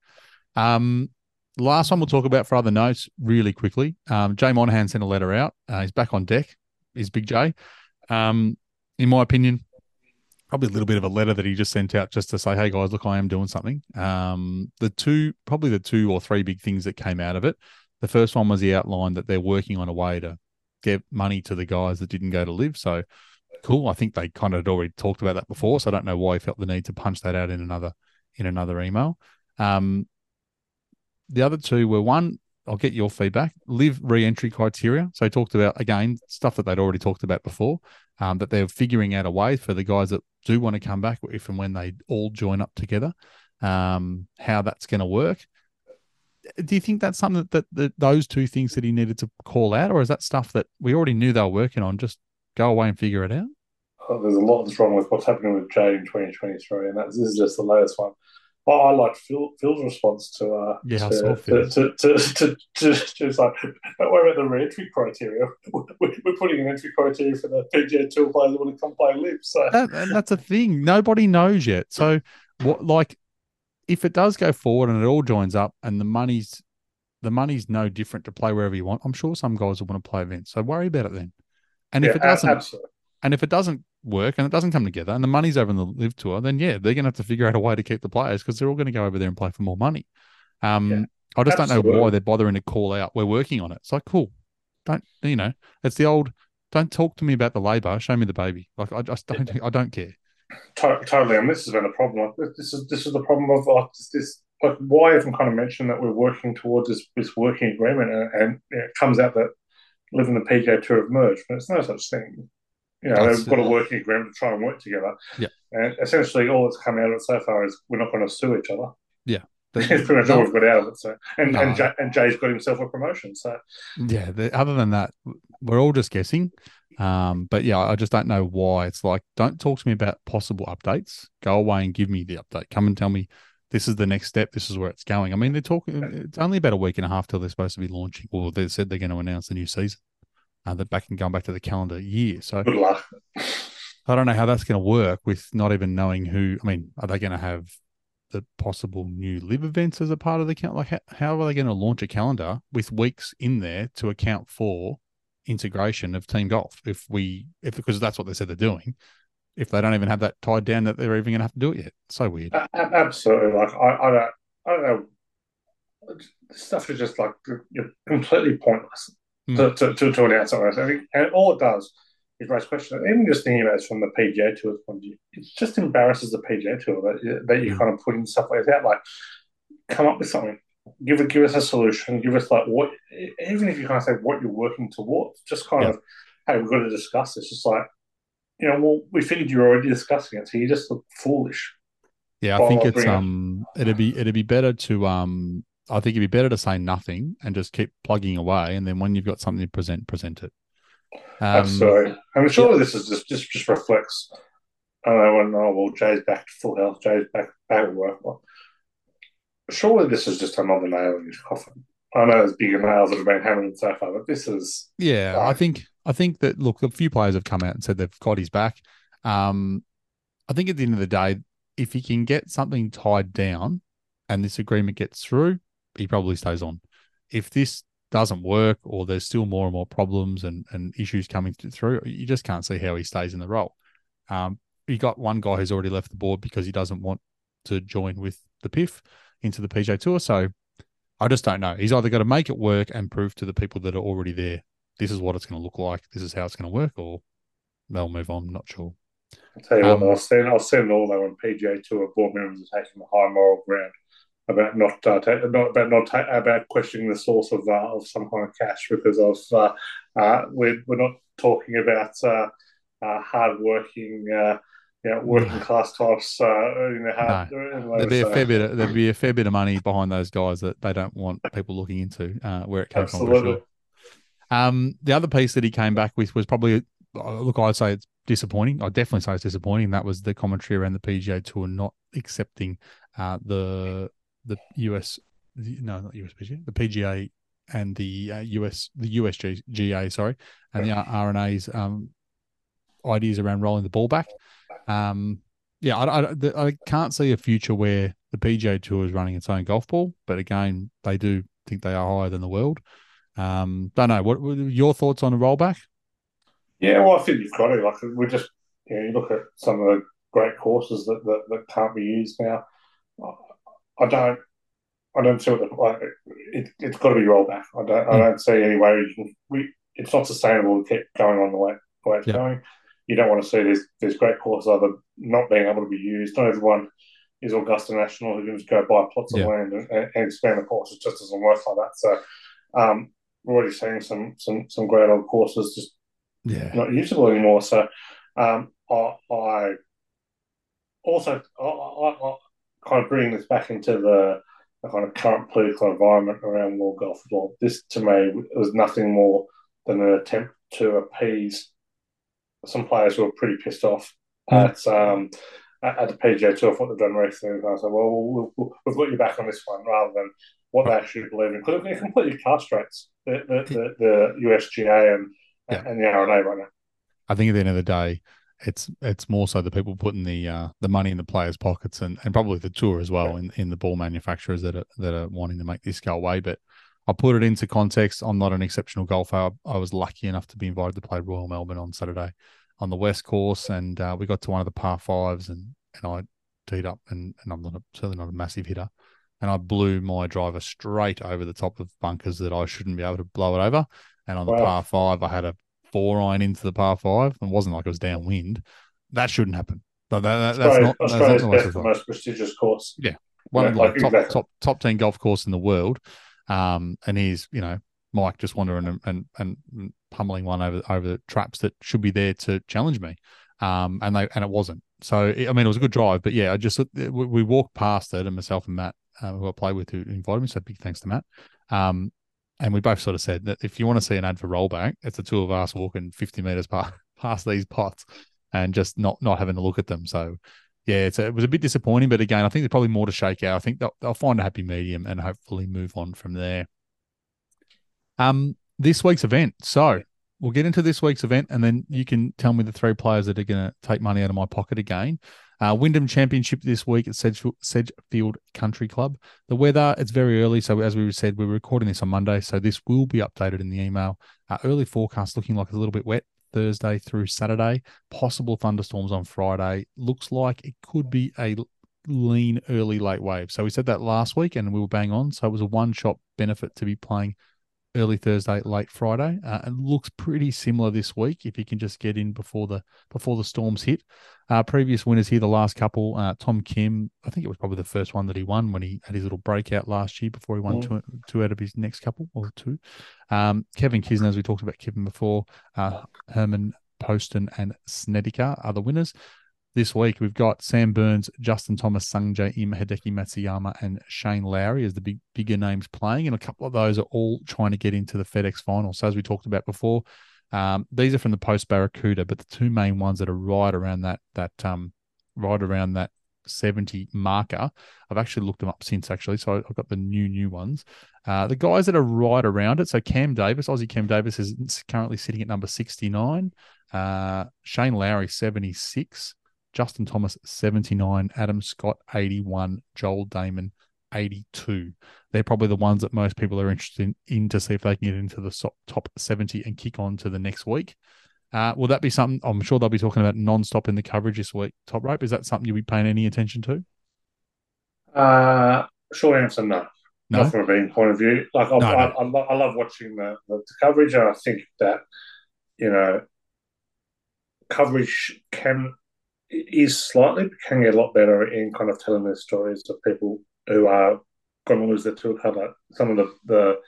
Um, last one we'll talk about for other notes really quickly. Um, Jay Monahan sent a letter out. Uh, he's back on deck. Is Big J. Um, in my opinion, probably a little bit of a letter that he just sent out just to say, "Hey guys, look, I am doing something." Um, the two, probably the two or three big things that came out of it. The first one was he outlined that they're working on a way to get money to the guys that didn't go to LIV. So cool. I think they kind of had already talked about that before, so I don't know why he felt the need to punch that out in another in another email. Um, the other two were one, I'll get your feedback. LIV re-entry criteria. So he talked about again stuff that they'd already talked about before. Um, that they're figuring out a way for the guys that do want to come back, if and when they all join up together, um, how that's going to work. Do you think that's something that, that, that those two things that he needed to call out, or is that stuff that we already knew they were working on? Just go away and figure it out. Oh, there's a lot that's wrong with what's happening with Jay in 2023, and that's, this is just the latest one. Oh, I like Phil, Phil's response to uh Yeah, to, to, to, to, to, to, just like don't worry about the re-entry criteria. We're, we're putting an entry criteria for the PGA Tour players that want to come play LIV. So that, and that's a thing. Nobody knows yet. So, what like if it does go forward and it all joins up and the money's the money's no different to play wherever you want, I'm sure some guys will want to play events. So worry about it then. And yeah, if it doesn't, absolutely. and if it doesn't work and it doesn't come together and the money's over in the LIV tour, then yeah, they're gonna have to figure out a way to keep the players because they're all going to go over there and play for more money. Um, Yeah, I just don't know why they're bothering to call out. We're working on it. It's like cool. Don't you know? It's the old. Don't talk to me about the labour. Show me the baby. Like I just don't. I don't care. Totally, and this has been a problem. This is this is the problem of like this, this like why I even kind of mentioned that we're working towards this this working agreement, and, and it comes out that LIV in the PGA Tour have merged, but it's no such thing. You know, That's- they've got a working agreement to try and work together. Yeah. and essentially all that's come out of it so far is we're not going to sue each other. Yeah. It's pretty much all we've got out of it. So, and No. and, Jay, and Jay's got himself a promotion. So, Yeah. The, other than that, we're all just guessing. Um, but yeah, I just don't know why. It's like, don't talk to me about possible updates. Go away and give me the update. Come and tell me this is the next step. This is where it's going. I mean, they're talking. It's only about a week and a half till they're supposed to be launching. Or they said they're going to announce the new season. Uh, they're back and going back to the calendar year. So good luck. I don't know how that's going to work with not even knowing who. I mean, are they going to have the possible new LIV events as a part of the count? Like, how, how are they going to launch a calendar with weeks in there to account for integration of team golf? If we, if because that's what they said they're doing. If they don't even have that tied down, that they're even going to have to do it yet. So weird. Absolutely. Like I, I don't, I don't know. This stuff is just like you're completely pointless. Mm. to, to, to, to announce something. I think, and all it does is raise questions. Even just thinking about it from the PGA Tour's point of view, it just embarrasses the PGA Tour that, that you mm. kind of putting stuff like that. Like, come up with something. Give it, give us a solution. Give us like what, even if you kind of say what you're working towards, just kind yeah. of, hey, we've got to discuss this. Just like, you know, well, we figured you're already discussing it, so you just look foolish. Yeah, I think it's um, it'd be it'd be better to um, I think it'd be better to say nothing and just keep plugging away, and then when you've got something to present, present it. Um, Absolutely. I mean, surely yeah. this is just, just just reflects. I don't know when oh well, Jay's back to full health. Jay's back back at work. Well, surely this is just another nail in his coffin. I know there's bigger nails that have been hammered so far, but this is. Yeah, I think I think that look, a few players have come out and said they've got his back. Um, I think at the end of the day, if he can get something tied down and this agreement gets through, he probably stays on. If this doesn't work or there's still more and more problems and, and issues coming through, you just can't see how he stays in the role. Um, you got one guy who's already left the board because he doesn't want to join with the PIF into the PGA Tour. So I just don't know. He's either got to make it work and prove to the people that are already there this is what it's going to look like. This is how it's going to work, or they'll move on. I'm not sure. I'll tell you um, what, I'll send, I'll send all that on PGA Tour board members are taking the high moral ground about not, uh, ta- not about not ta- about questioning the source of uh, of some kind of cash because of uh, uh we're we're not talking about uh, uh, hardworking. Uh, working class types. Uh, you know, hard, no. there'd be so. a fair bit. Of, there'd be a fair bit of money behind those guys that they don't want people looking into uh, where it came Absolutely. from. Sure. Um, the other piece that he came back with was probably look. I'd say it's disappointing. I definitely say it's disappointing. That was the commentary around the PGA Tour not accepting uh, the the US, no, not USPGA, the PGA and the uh, US, the USGA, sorry, and the R&A's um, ideas around rolling the ball back. Um, yeah, I, I, I can't see a future where the PGA Tour is running its own golf ball, but again, they do think they are higher than the world. Um, don't know. What, what your thoughts on a rollback? Yeah, well, I think you've got it. Like we just, you know, you look at some of the great courses that that, that can't be used now. I don't, I don't see what the like. It, has got to be rolled back. I don't, mm. I hmm. don't see any way we can. We, it's not sustainable to keep going on the way, the way it's yep. going. You don't want to see these these great courses either not being able to be used. Not everyone is Augusta National who can just go buy plots of land and, and, expand the course. It just doesn't work like that. So um, we're already seeing some some some great old courses just yeah not usable anymore. So um, I, I, also I, I, I, kind of bringing this back into the, the, kind of current political environment around world golf as well. This to me was nothing more than an attempt to appease some players who are pretty pissed off mm. at um, at the PGA Tour for what they've done recently. And I said, well, we'll, we'll, we've got you back on this one rather than what they actually believe in because it completely castrates the the, the, the USGA and yeah. and the R&A right now. I think at the end of the day, it's it's more so the people putting the uh, the money in the players' pockets and, and probably the tour as well in, in the ball manufacturers that are that are wanting to make this go away. But I'll put it into context. I'm not an exceptional golfer. I, I was lucky enough to be invited to play Royal Melbourne on Saturday on the West Course, and uh, we got to one of the par fives, and and I teed up, and, and I'm not a, certainly not a massive hitter, and I blew my driver straight over the top of bunkers that I shouldn't be able to blow it over. And on wow. the par five, I had a four iron into the par five, and it wasn't like it was downwind. That shouldn't happen. But that, that, that's not Australia's that's not the most prestigious course. Yeah, one yeah, of the like, top, exactly. top top ten golf course in the world. Um, and he's you know Mike just wandering and, and and pummeling one over over the traps that should be there to challenge me. Um, and they and it wasn't. So I mean, it was a good drive, but yeah, I just we walked past it, and myself and Matt, uh, who I play with, who invited me, so big thanks to Matt. Um, and we both sort of said that if you want to see an ad for rollback, it's the two of us walking 50 meters past, past these pots and just not not having a look at them. So yeah, a, it was a bit disappointing, but again, I think there's probably more to shake out. I think they'll, they'll find a happy medium and hopefully move on from there. Um, this week's event. So we'll get into this week's event, and then you can tell me the three players that are going to take money out of my pocket again. Uh, Wyndham Championship this week at Sedgefield Country Club. The weather, it's very early. So, as we said, we're recording this on Monday. So, this will be updated in the email. Uh, early forecast looking like a little bit wet Thursday through Saturday. Possible thunderstorms on Friday. Looks like it could be a lean early late wave. So, we said that last week and we were bang on. So, it was a one shot benefit to be playing early Thursday, late Friday. Uh, it looks pretty similar this week if you can just get in before the before the storms hit. Uh, previous winners here, the last couple, uh, Tom Kim, I think it was probably the first one that he won when he had his little breakout last year before he won mm. two, two out of his next couple or two. Um, Kevin Kisner, as we talked about Kevin before, uh, Harman Poston and Snedeker are the winners. This week we've got Sam Burns, Justin Thomas, Sungjae Im, Hideki Matsuyama, and Shane Lowry as the big bigger names playing, and a couple of those are all trying to get into the FedEx final. So as we talked about before, um, these are from the post Barracuda, but the two main ones that are right around that that um right around that 70 marker. I've actually looked them up since actually, so I've got the new new ones. Uh, the guys that are right around it. So Cam Davis, Aussie Cam Davis is currently sitting at number 69. Uh, Shane Lowry 76. Justin Thomas 79, Adam Scott 81, Joel Dahmen, 82. They're probably the ones that most people are interested in, in to see if they can get into the top 70 and kick on to the next week. Uh, will that be something? I'm sure they'll be talking about non-stop in the coverage this week. Top rope is that something you'll be paying any attention to? Uh, short answer, no. no? Not from a betting point of view. Like I, no, I, no. I, I love watching the, the, coverage, and I think that you know coverage can is slightly can get a lot better in kind of telling the stories of people who are going to lose their tour cover. Some of the the,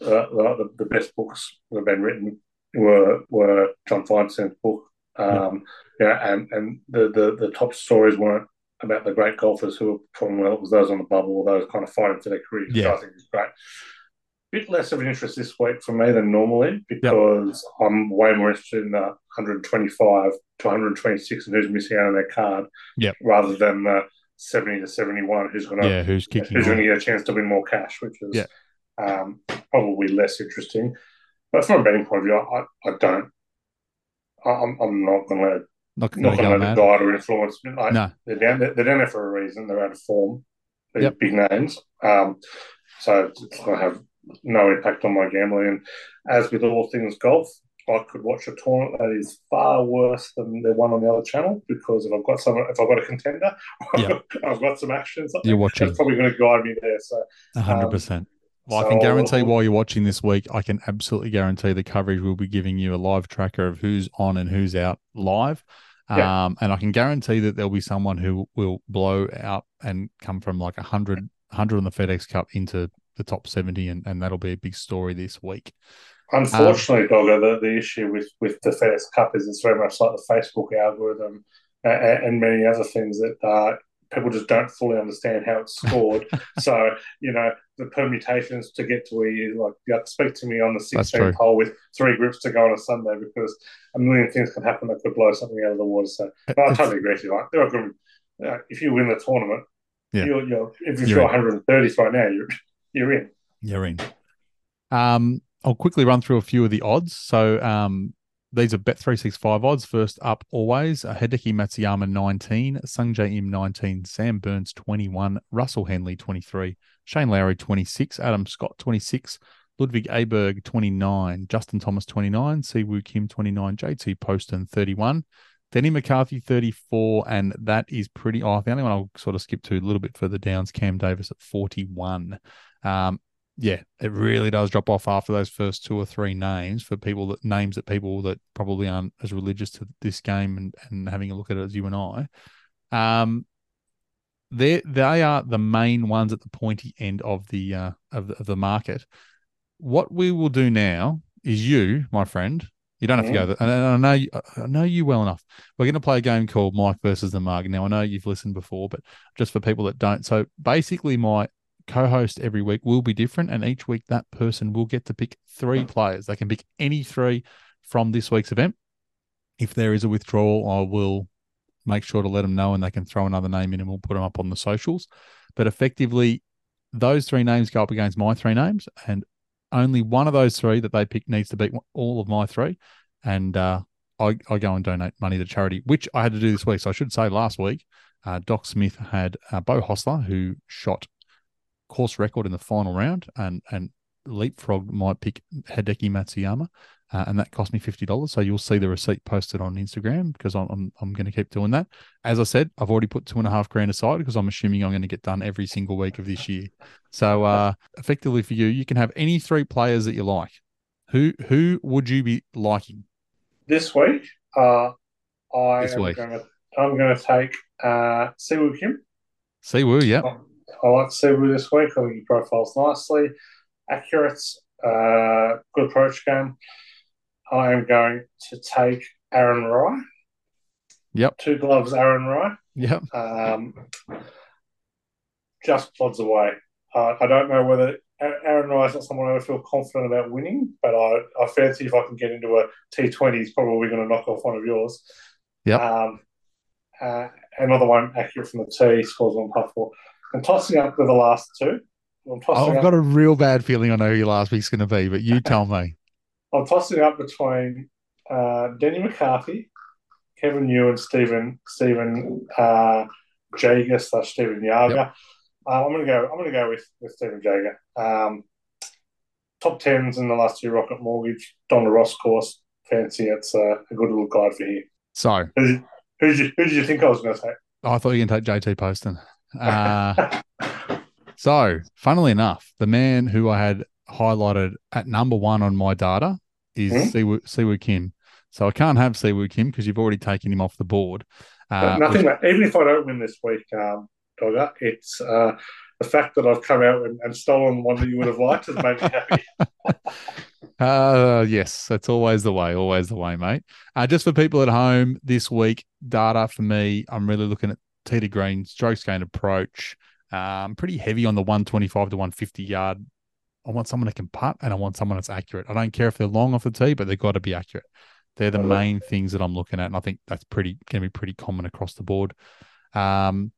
the, the best books that have been written were were John Feinstein's book. Um, yeah. yeah, and and the, the the top stories weren't about the great golfers who were performing well. It was those on the bubble, those kind of fighting for their careers, yeah. I think is great bit less of an interest this week for me than normally because yep. I'm way more interested in the 125 to 126 and who's missing out on their card, yep. rather than the 70 to 71 who's going to yeah who's kicking who's going to get a chance to win more cash, which is yep. um, probably less interesting. But from a betting point of view, I, I don't. I'm, I'm not going to not, not going to let it guide or influence. Like, no. they're down. They're down there for a reason. They're out of form. They're yep. big names. Um, so it's going to have no impact on my gambling. And as with all things golf, I could watch a tournament that is far worse than the one on the other channel because if I've got some, if I've got a contender, yeah. I've got some action. You're watching. That's probably going to guide me there. So, hundred um, percent. Well, so I can guarantee while you're watching this week, I can absolutely guarantee the coverage will be giving you a live tracker of who's on and who's out live. Yeah. Um, and I can guarantee that there'll be someone who will blow out and come from like a hundred, hundred on the FedEx Cup into the top 70, and, and that'll be a big story this week. Unfortunately, um, Dogger, the, the issue with, with the FedEx Cup is it's very much like the Facebook algorithm and, and many other things that uh, people just don't fully understand how it's scored. so, you know, the permutations to get to where you like you have to speak to me on the 16th hole with three groups to go on a Sunday because a million things can happen that could blow something out of the water. So, but I totally agree with you. Like, there are good, uh, if you win the tournament, yeah. you're, you're, if you're, you're 130th right now, you're you're in. You're in. Um, I'll quickly run through a few of the odds. So um, these are Bet365 odds. First up, always uh, Hideki Matsuyama 19, Sungjae Im 19, Sam Burns 21, Russell Henley 23, Shane Lowry 26, Adam Scott 26, Ludwig Aberg 29, Justin Thomas 29, Siwoo Kim 29, JT Poston 31, Denny McCarthy 34, and that is pretty. Oh, the only one I'll sort of skip to a little bit further down is Cam Davis at 41. Um, yeah, it really does drop off after those first two or three names for people that names that people that probably aren't as religious to this game and, and having a look at it as you and I. Um, they they are the main ones at the pointy end of the uh, of the, of the market. What we will do now is you, my friend, you don't have to go there. And I know you, I know you well enough. We're going to play a game called Mike versus the Mug. Now I know you've listened before, but just for people that don't. So basically, my co-host every week will be different, and each week that person will get to pick three players. They can pick any three from this week's event. If there is a withdrawal, I will make sure to let them know, and they can throw another name in, and we'll put them up on the socials. But effectively, those three names go up against my three names, and only one of those three that they pick needs to beat all of my three, and uh, I, I go and donate money to charity, which I had to do this week. So I should say last week, uh, Doc Smith had uh, Beau Hossler, who shot course record in the final round, and and leapfrog might pick Hideki Matsuyama. uh, and that cost me fifty dollars. So you'll see the receipt posted on Instagram because I'm I'm, I'm going to keep doing that. As I said, I've already put two and a half grand aside because I'm assuming I'm going to get done every single week of this year. So uh, effectively for you, you can have any three players that you like. Who who would you be liking This week, uh, I This am week. to I'm going to take uh, Siwoo Kim. Siwoo, yeah. I like Siwoo this week. I think he profiles nicely, accurate, uh, good approach game. I am going to take Aaron Rai. Yep. Two gloves, Aaron Rai. Yep. Um, just plods away. Uh, I don't know whether Aaron Rai's not someone I would feel confident about winning, but I, I fancy if I can get into a T20, he's probably going to knock off one of yours. Yep. Um, uh, another one accurate from the tee, scores one putt for. I'm tossing up with the last two. I've up, got a real bad feeling I know who your last week's going to be, but you tell me. I'm tossing up between uh, Denny McCarthy, Kevin and Stephen Stephen uh, Jaeger slash Stephen Yaga. Uh, I'm gonna go. I'm gonna go with with Stephen Jaeger. Um, top tens in the last two Rocket Mortgage, Donald Ross course. Fancy it's uh, a good little guide for you. So Who did, who you who did you think I was going to take? I thought you were going to take JT Poston. Uh, so, funnily enough, the man who I had highlighted at number one on my data is Hmm? Siwoo, Siwoo Kim. So I can't have Siwoo Kim because you've already taken him off the board. Uh, nothing. which- Like, even if I don't win this week, um, Dogger, it's uh, the fact that I've come out and, and stolen one that you would have liked has made me happy. Uh, yes, that's always the way, always the way, mate. Uh, just for people at home this week, data for me, I'm really looking at tee to green, strokes gain approach. Um, pretty heavy on the 125 to 150 yard. I want someone that can putt and I want someone that's accurate. I don't care if they're long off the tee, but they've got to be accurate. They're the main things that I'm looking at, and I think that's pretty going to be pretty common across the board. Um,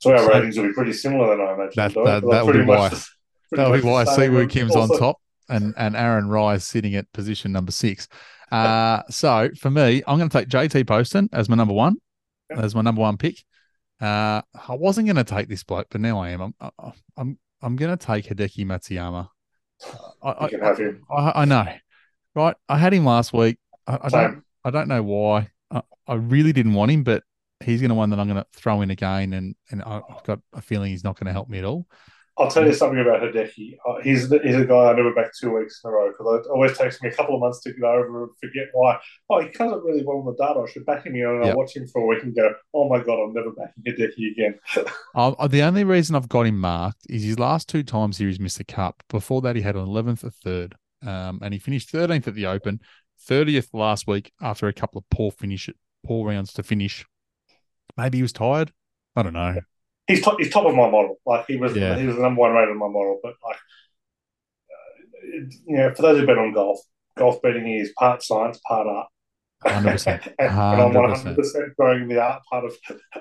So our So- ratings will be pretty similar then, I imagine. That- that- that'll be pretty much why. the- That'll much be why. Siwoo Kim's on top and, and Aaron Rai sitting at position number six. Uh, so for me, I'm going to take JT Poston as my number one, Yeah. as my number one pick. Uh, I wasn't going to take this bloke, but now I am. I'm I- I'm I'm going to take Hideki Matsuyama. I, You can have him. I, I, I know, right? I had him last week. I, I don't I don't know why. I, really didn't want him, but he's going to one that I'm going to throw in again, and and I've got a feeling he's not going to help me at all. I'll tell you something about Hideki. Uh, he's he's a guy I never back two weeks in a row because it always takes me a couple of months to get over and forget why. Oh, he comes up really well on the data. I should back him here, and Yep. I'll watch him for a week and go, "Oh my god, I'm never backing Hideki again." Uh, the only reason I've got him marked is his last two times here he's missed the cup. Before that, he had an 11th, a third, um, and he finished 13th at the Open, 30th last week after a couple of poor finish, poor rounds to finish. Maybe he was tired. I don't know. He's top, he's top of my model. Like he was, Yeah. he was the number one rated in my model. But like, uh, you know, for those who've been on golf, golf betting is part science, part art. 100%. and I'm 100%. 100% going the art part of.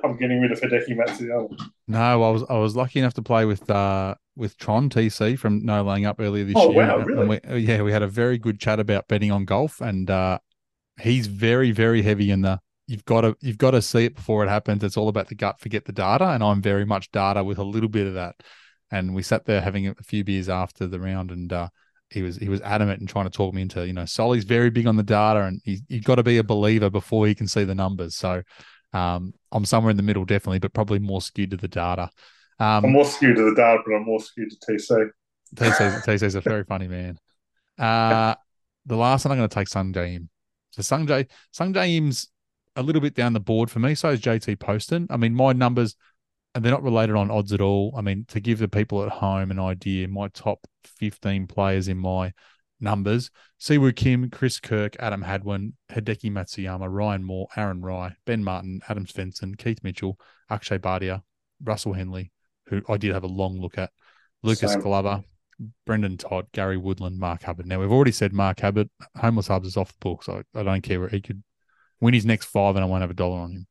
I'm getting rid of Hideki Matsuyama. No, I was I was lucky enough to play with uh with Tron TC from No Laying Up earlier this Oh, year. wow, and really? we- yeah, we had a very good chat about betting on golf, and uh, he's very very heavy in the. You've got to you've got to see it before it happens. It's all about the gut, forget the data, and I'm very much data with a little bit of that. And we sat there having a few beers after the round, and uh, he was he was adamant and trying to talk me into you know Solly's very big on the data, and he, you've got to be a believer before he can see the numbers. So um, I'm somewhere in the middle, definitely, but probably more skewed to the data. Um, I'm more skewed to the data, but I'm more skewed to TC. TC's, TC's a very funny man. Uh, the last one I'm going to take Sung Jae Im. So Sung Jae, Sung Jae Im's a little bit down the board for me. So is JT Poston. I mean, my numbers, and they're not related on odds at all. I mean, to give the people at home an idea, my top 15 players in my numbers Siwoo Kim, Chris Kirk, Adam Hadwin, Hideki Matsuyama, Ryan Moore, Aaron Rai, Ben Martin, Adam Svensson, Keith Mitchell, Akshay Bhatia, Russell Henley, who I did have a long look at, Lucas Same. Glover, Brendan Todd, Gary Woodland, Mark Hubbard. Now we've already said Mark Hubbard, homeless hubs is off the books. I, I don't care where he could win his next five and I won't have a dollar on him.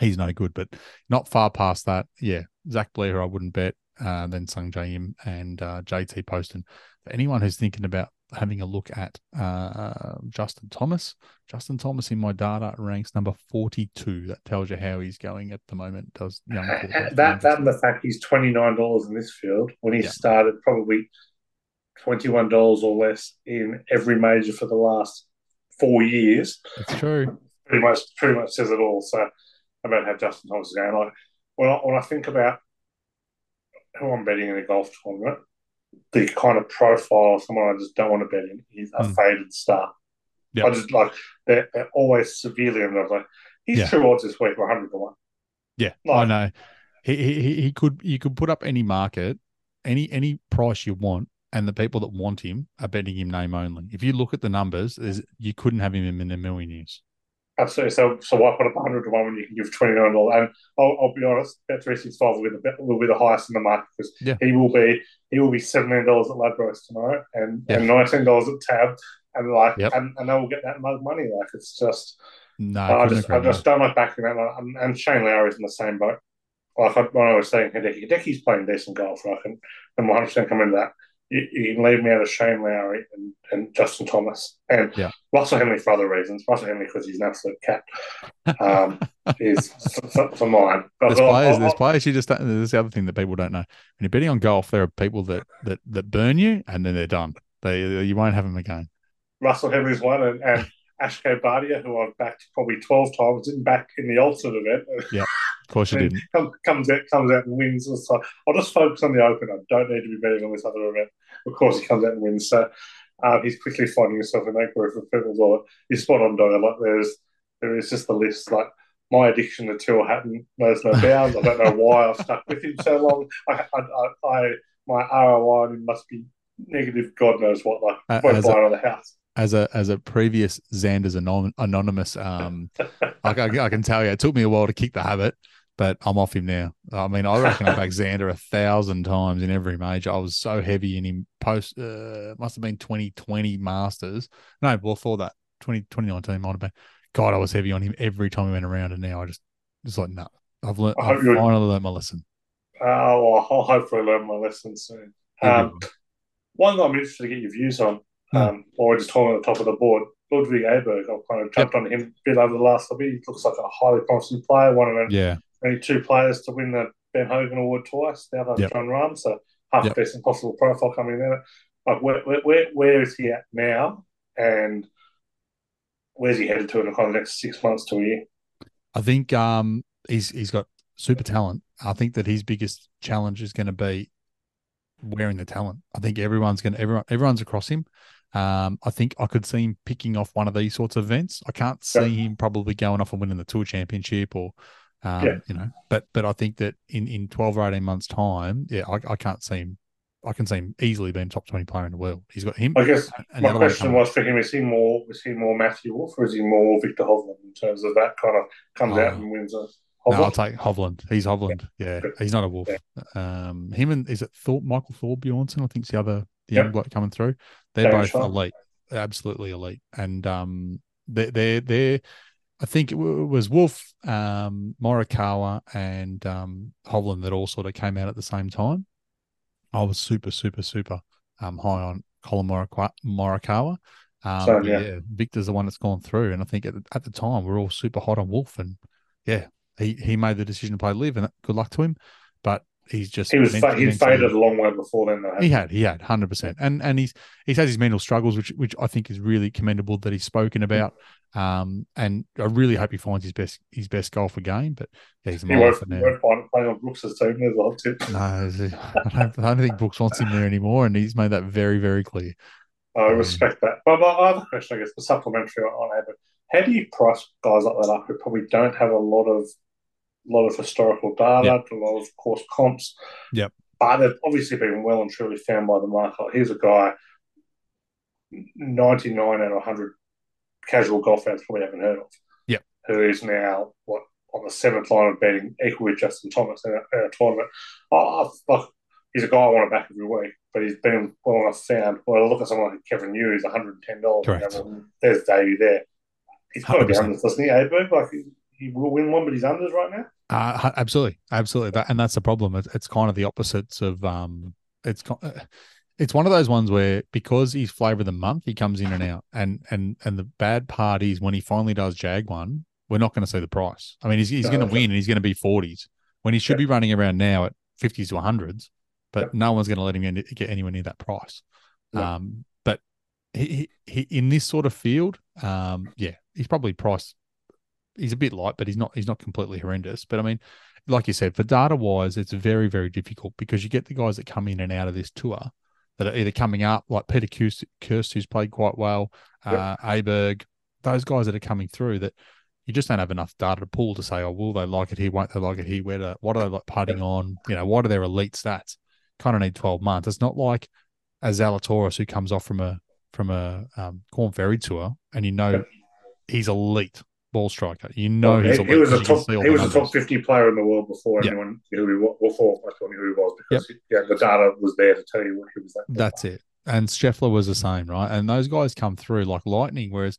He's no good, but not far past that. Yeah, Zach Blair, I wouldn't bet. Uh, then Sung Jae Im and uh, JT Poston. For anyone who's thinking about having a look at uh, Justin Thomas, Justin Thomas in my data ranks number 42. That tells you how he's going at the moment. Does young That that and the fact he's twenty nine dollars in this field when he Yeah. started probably twenty one dollars or less in every major for the last four years. It's true. Pretty much, pretty much says it all. So about how Justin Thomas is going. Like when I, when I think about who I'm betting in a golf tournament, the kind of profile of someone I just don't want to bet in is a Mm. faded star. Yep. I just like they're, they're always severely under. Like he's Yeah. two odds this week, one hundred to one. Yeah, I know. He, he he- he could you could put up any market, any any price you want, and the people that want him are betting him name only. If you look at the numbers, there's, you couldn't have him in a million years. Absolutely. So, so why put up 100 to 1 when you can give $29? And I'll, I'll be honest, Bet365 will be the, bet- will be the highest in the market because Yeah. he will be he will be $17 at Ladbrokes tomorrow and, Yeah. and $19 at Tab. And like, Yep. and, and they will get that mug money. Like, it's just, No, I, couldn't just, I just don't like backing that. And, and Shane Lowry is in the same boat. Like I, when I was saying Hideki, Hideki's playing decent golf, right? And, and 100% come into that. You, you can leave me out of Shane Lowry and, and Justin Thomas and Yeah. Russell Henley for other reasons. Russell Henley because he's an absolute cat. Um, is for, mine. There's I'll- players. I'll- There's players you just don't. There's the other thing that people don't know. When you're betting on golf, there are people that that that burn you, and then they're done. They you won't have them again. Russell Henley's one, and, and Akshay Bhatia, who I've backed probably twelve times, didn't back in the alternate event. Yeah, of course, you didn't. come, comes out, comes out and wins. So I'll just focus on the Open. I don't need to be betting on this other event. Of course, he comes out and wins. So um, he's quickly finding himself in that group of people. Well, he's spot on, Doyle. Like there's there is just the list. Like my addiction to Tyrrell Hatton knows no bounds. I don't know why I've stuck with him so long. I, I, I, I my ROI on him must be negative. God knows what. Like Uh, won't buy another house. As a as a previous Xander's anon- anonymous, um, I, I, I can tell you, it took me a while to kick the habit, but I'm off him now. I mean, I reckon I backed Xander a thousand times in every major. I was so heavy in him post, uh, must have been 2020 Masters. No, before that, 20, 2019 might have been. God, I was heavy on him every time he went around, and now I just, just like, no, I've learned, I I've finally learned my lesson. Uh, well, I'll hopefully learn my lesson soon. Um, one that I'm interested to get your views on, Hmm. um, while we're just talking at the top of the board, Ludwig Aberg. I've kind of jumped on him a bit over the last little bit. He looks like a highly promising player, one of the Yeah, only two players to win the Ben Hogan Award twice. The other, Yep. Jon Rahm, so half Yep. decent possible profile coming in. Like, where, where, where, where is he at now? And where's he headed to in the kind of next six months to a year? I think um he's he's got super talent. I think that his biggest challenge is going to be wearing the talent. I think everyone's going to everyone everyone's across him. Um, I think I could see him picking off one of these sorts of events. I can't see Yeah. him probably going off and winning the tour championship or, um, Yeah. you know, but but I think that in in twelve or eighteen months' time, yeah, I, I can't see him. I can see him easily being top twenty player in the world. He's got him. I guess my question was for him: is he more is he more Matthew Wolff or is he more Viktor Hovland in terms of that kind of comes out Oh. and wins a No, I'll take Hovland. He's Hovland. Yeah, Good. he's not a wolf. Um, him and is it Thor Michael Thor Bjornsson? I think's the other the Yep. young bloke coming through. They're Danish both fella. elite, absolutely elite, and um, they're they they. I think it w- was Wolff, um, Morikawa, and um, Hovland that all sort of came out at the same time. I was super, super, super um, high on Collin Morikawa. Morikawa. Um, but yeah. yeah, Viktor's the one that's gone through, and I think at, at the time we're all super hot on Wolff, and yeah, he he made the decision to play LIV, and good luck to him. He's just He was ment- fa- he mentally- faded a long way before then. Though. He had, he had, hundred percent, and and he's he's had his mental struggles, which which I think is really commendable that he's spoken about. Um, and I really hope he finds his best his best golf again. But yeah, he's he won't, off it he now. won't find playing on Brooks's team. There's a hot tip. No, I don't, I don't think Brooks wants him there anymore, and he's made that very very clear. I respect that. But my other question, I guess, the supplementary on, on Abbott, how do you price guys like that up who probably don't have a lot of lot of historical data, a lot of course comps? Yep. But they've obviously been well and truly found by the market. Here's a guy, 99 out of 100 casual golf fans probably haven't heard of. Yep. Who is now, what, on the seventh line of betting, equal with Justin Thomas in a, in a tournament. Oh, fuck. He's a guy I want to back every week, but he's been well enough found. Well, look at someone like Kevin New, he's $110. Correct. There's value there. He's got to be 100%. unders, doesn't he, eh, Aberg? Like, he, he will win one, but he's unders right now. Uh, absolutely, absolutely, that, and that's the problem. It's, it's kind of the opposites of um, it's uh, it's one of those ones where because he's flavor of the month, he comes in and out, and and and the bad part is when he finally does jag one, we're not going to see the price. I mean, he's he's No, going to win and he's going to be forties when he should Yeah. be running around now at fifties to hundreds, but no one's going to let him in- get anywhere near that price. Um, but he, he, in this sort of field, um, yeah, he's probably priced. He's a bit light, but he's not. He's not completely horrendous. But I mean, like you said, for data wise, it's very very difficult because you get the guys that come in and out of this tour that are either coming up, like Peter Kirst, who's played quite well, yep. uh, Aberg, those guys that are coming through that you just don't have enough data to pull to say, oh, will they like it here? Won't they like it here? Where do, what are they like putting on? You know, what are their elite stats? Kind of need 12 months. It's not like a Zalatoris who comes off from a from a um, Korn Ferry tour, and you know he's elite ball striker. You know well, he's he, he was a top he was a top fifty player in the world before yep. anyone knew who he before anyone knew who he was because yep. yeah, the data was there to tell you what he was. That That's it. And Scheffler was the same, right? And those guys come through like lightning, whereas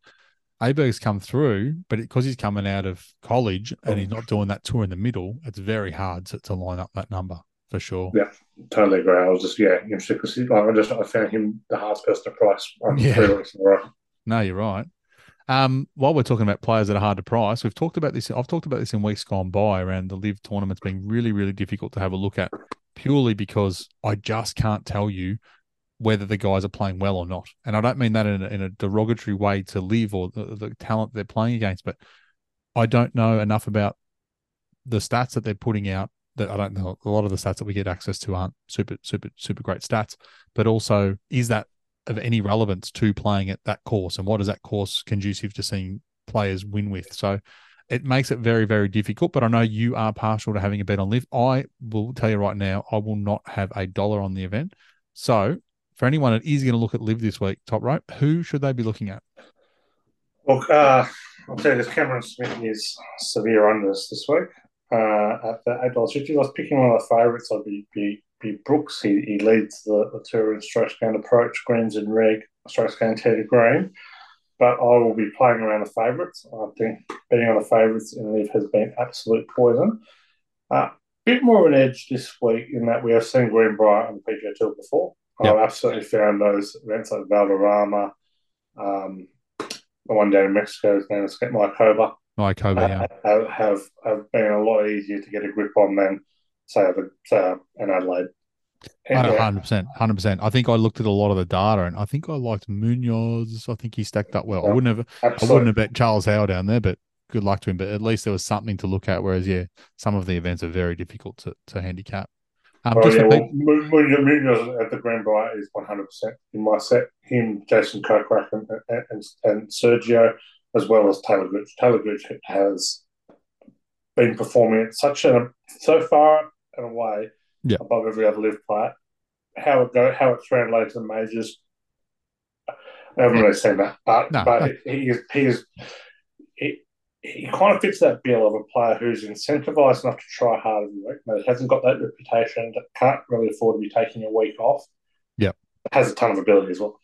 Aberg's come through, but because he's coming out of college and he's mm. not doing that tour in the middle, it's very hard to, to line up that number for sure. Yeah, totally agree. I was just yeah interested because like, I just I found him the hardest person to price. yeah. No, you're right. Um, while we're talking about players that are hard to price, we've talked about this. I've talked about this in weeks gone by around the LIV tournaments being really, really difficult to have a look at, purely because I just can't tell you whether the guys are playing well or not. And I don't mean that in a, in a derogatory way to LIV or the, the talent they're playing against, but I don't know enough about the stats that they're putting out that I don't know. A lot of the stats that we get access to aren't super, super, super great stats. But also, is that of any relevance to playing at that course? And what is that course conducive to seeing players win with? So it makes it very, very difficult. But I know you are partial to having a bet on LIV I will tell you right now, I will not have a dollar on the event. So for anyone that is going to look at LIV this week, top rope, who should they be looking at? Look, uh, I'll tell you this Cameron Smith is severe unders this this week uh, at the eight dollars fifty. I was picking one of the favourites. I'd be, be, Brooks. He, he leads the, the tour in strokes gained approach, greens and reg, strokes gained tee to green. But I will be playing around the favourites. I think betting on the favourites in LIV has been absolute poison. A uh, bit more of an edge this week in that we have seen Greenbrier on the PGA Tour before. Yep. I've absolutely found those events like Valderrama, um, the one down in Mexico is name is Mayakoba. Mayakoba, yeah. Have, have, have been a lot easier to get a grip on than, say, say an Adelaide. Hundred percent, hundred percent. I think I looked at a lot of the data, and I think I liked Munoz. I think he stacked up well. Yeah, I wouldn't have, absolutely. I wouldn't have bet Charles Howell down there, but good luck to him. But at least there was something to look at. Whereas, yeah, some of the events are very difficult to, to handicap. Um, oh, yeah, well, Munoz at the Grand Greenbrier is 100% in my set. Him, Jason Kokrak, and, and, and Sergio, as well as Taylor Gooch. Taylor Gooch has been performing at such a so far and away yeah. above every other LIV player. How it go, how it's translated to the majors, I haven't really seen that. But, no, but no. he is he is he, he kind of fits that bill of a player who's incentivized enough to try hard every week, but hasn't got that reputation, that can't really afford to be taking a week off. Yeah, Has a ton of ability as well.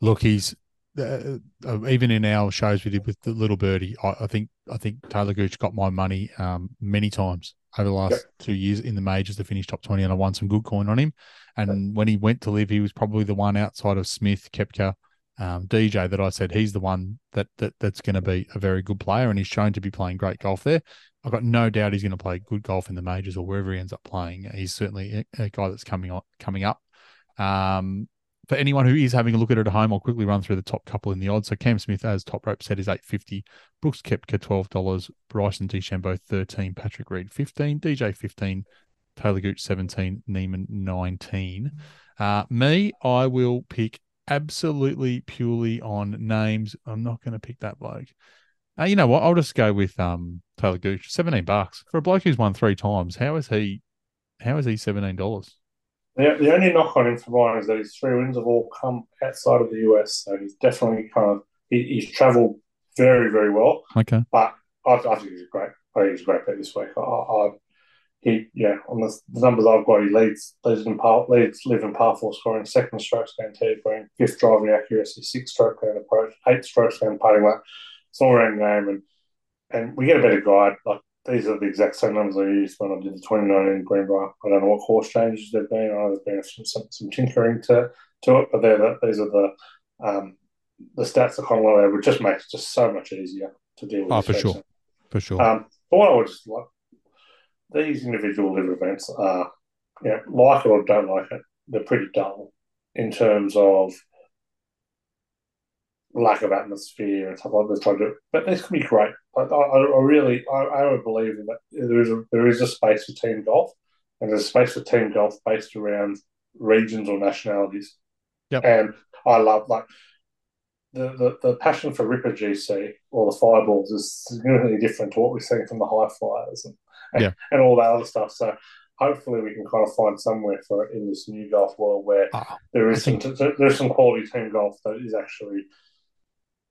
Look, he's uh, uh, even in our shows we did with the little birdie. I, I think I think Taylor Gooch got my money um, many times over the last yep. two years in the majors to finish top twenty, and I won some good coin on him. And yep. when he went to LIV, he was probably the one outside of Smith, Koepka, um, DJ that I said he's the one that, that that's going to be a very good player, and he's shown to be playing great golf there. I've got no doubt he's going to play good golf in the majors or wherever he ends up playing. He's certainly a, a guy that's coming on coming up. Um, for anyone who is having a look at it at home, I'll quickly run through the top couple in the odds. So Cam Smith, as top rope set, is eight fifty. Brooks Koepka twelve dollars. Bryson DeChambeau thirteen. Patrick Reed fifteen. DJ fifteen. Taylor Gooch seventeen. Niemann nineteen. Uh, me, I will pick absolutely purely on names. I'm not going to pick that bloke. Uh, you know what? I'll just go with um Taylor Gooch. Seventeen bucks for a bloke who's won three times. How is he? How is he seventeen dollars? The, the only knock on him for mine is that his three wins have all come outside of the US. So he's definitely kind of he, he's travelled very very well. Okay, but I, I think he's a great. I think he's a great bet this week. I, I, he yeah on the, the, numbers I've got, he leads leads in par leads LIV in par four scoring, second strokes gained tee green, fifth driving accuracy, sixth stroke gain approach, eighth strokes gain putting that. It's all around game and and we get a better guide. Like these are the exact same numbers I used when I did the 2019 Greenbrier. I don't know what course changes there've been. I there's been some, some, some tinkering to to it, but they're the, these are the um, the stats that of low which just makes it just so much easier to deal with. Oh, for sure, for sure. Um, but what I would just like these individual LIV events are, you know, like it or don't like it, they're pretty dull in terms of lack of atmosphere and stuff like this. But this could be great. I, I, I really, I, I would believe that there is a, there is a space for team golf, and there's a space for team golf based around regions or nationalities. Yep. And I love like the, the, the passion for Ripper GC or the Fireballs is significantly different to what we're seeing from the High Flyers and, and, Yeah. and all that other stuff. So hopefully we can kind of find somewhere for it in this new golf world where Ah, there is some there's some quality team golf that is actually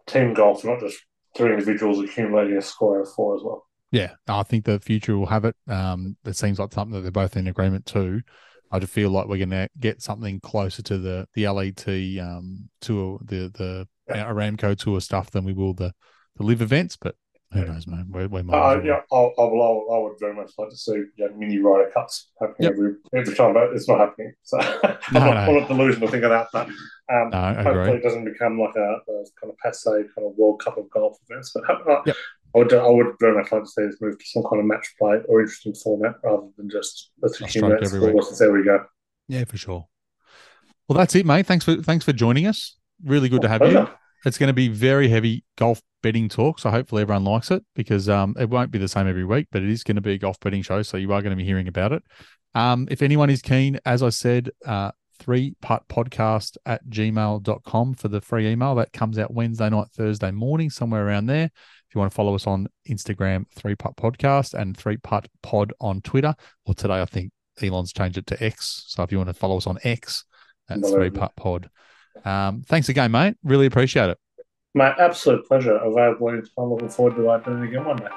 team golf, not just three individuals accumulating a score of four as well. Yeah, I think the future will have it. Um, it seems like something that they're both in agreement to. I just feel like we're going to get something closer to the the LET um, tour, the the Yeah. Aramco tour stuff than we will the the LIV events. But who Yeah. knows, man? We, might. Uh, yeah, I, I, will, I would very much like to see know, mini Ryder Cups happening Yep. every, every time, but it's not happening. So I'm, not, no. I'm not delusional thinking that. But um, No, hopefully agree. it doesn't become like a, a kind of passe kind of World Cup of golf events. But uh, Yep. I would I would very much like to see this move to some kind of match play or interesting format rather than just let's A accumulate stroke every scores and there we go. Yeah, for sure. Well, that's it, mate. Thanks for thanks for joining us. Really good to have you. It's going to be very heavy golf betting talk, so hopefully everyone likes it because um, it won't be the same every week, but it is going to be a golf betting show, so you are going to be hearing about it. Um, if anyone is keen, as I said, uh, three putt podcast at gmail.com for the free email that comes out Wednesday night, Thursday morning, somewhere around there. If you want to follow us on Instagram, three putt podcast and three putt pod on Twitter, or today I think Elon's changed it to X. So if you want to follow us on X, that's three putt pod. Um, thanks again, mate. Really appreciate it. My absolute pleasure. Available anytime. Looking forward to doing it again one day.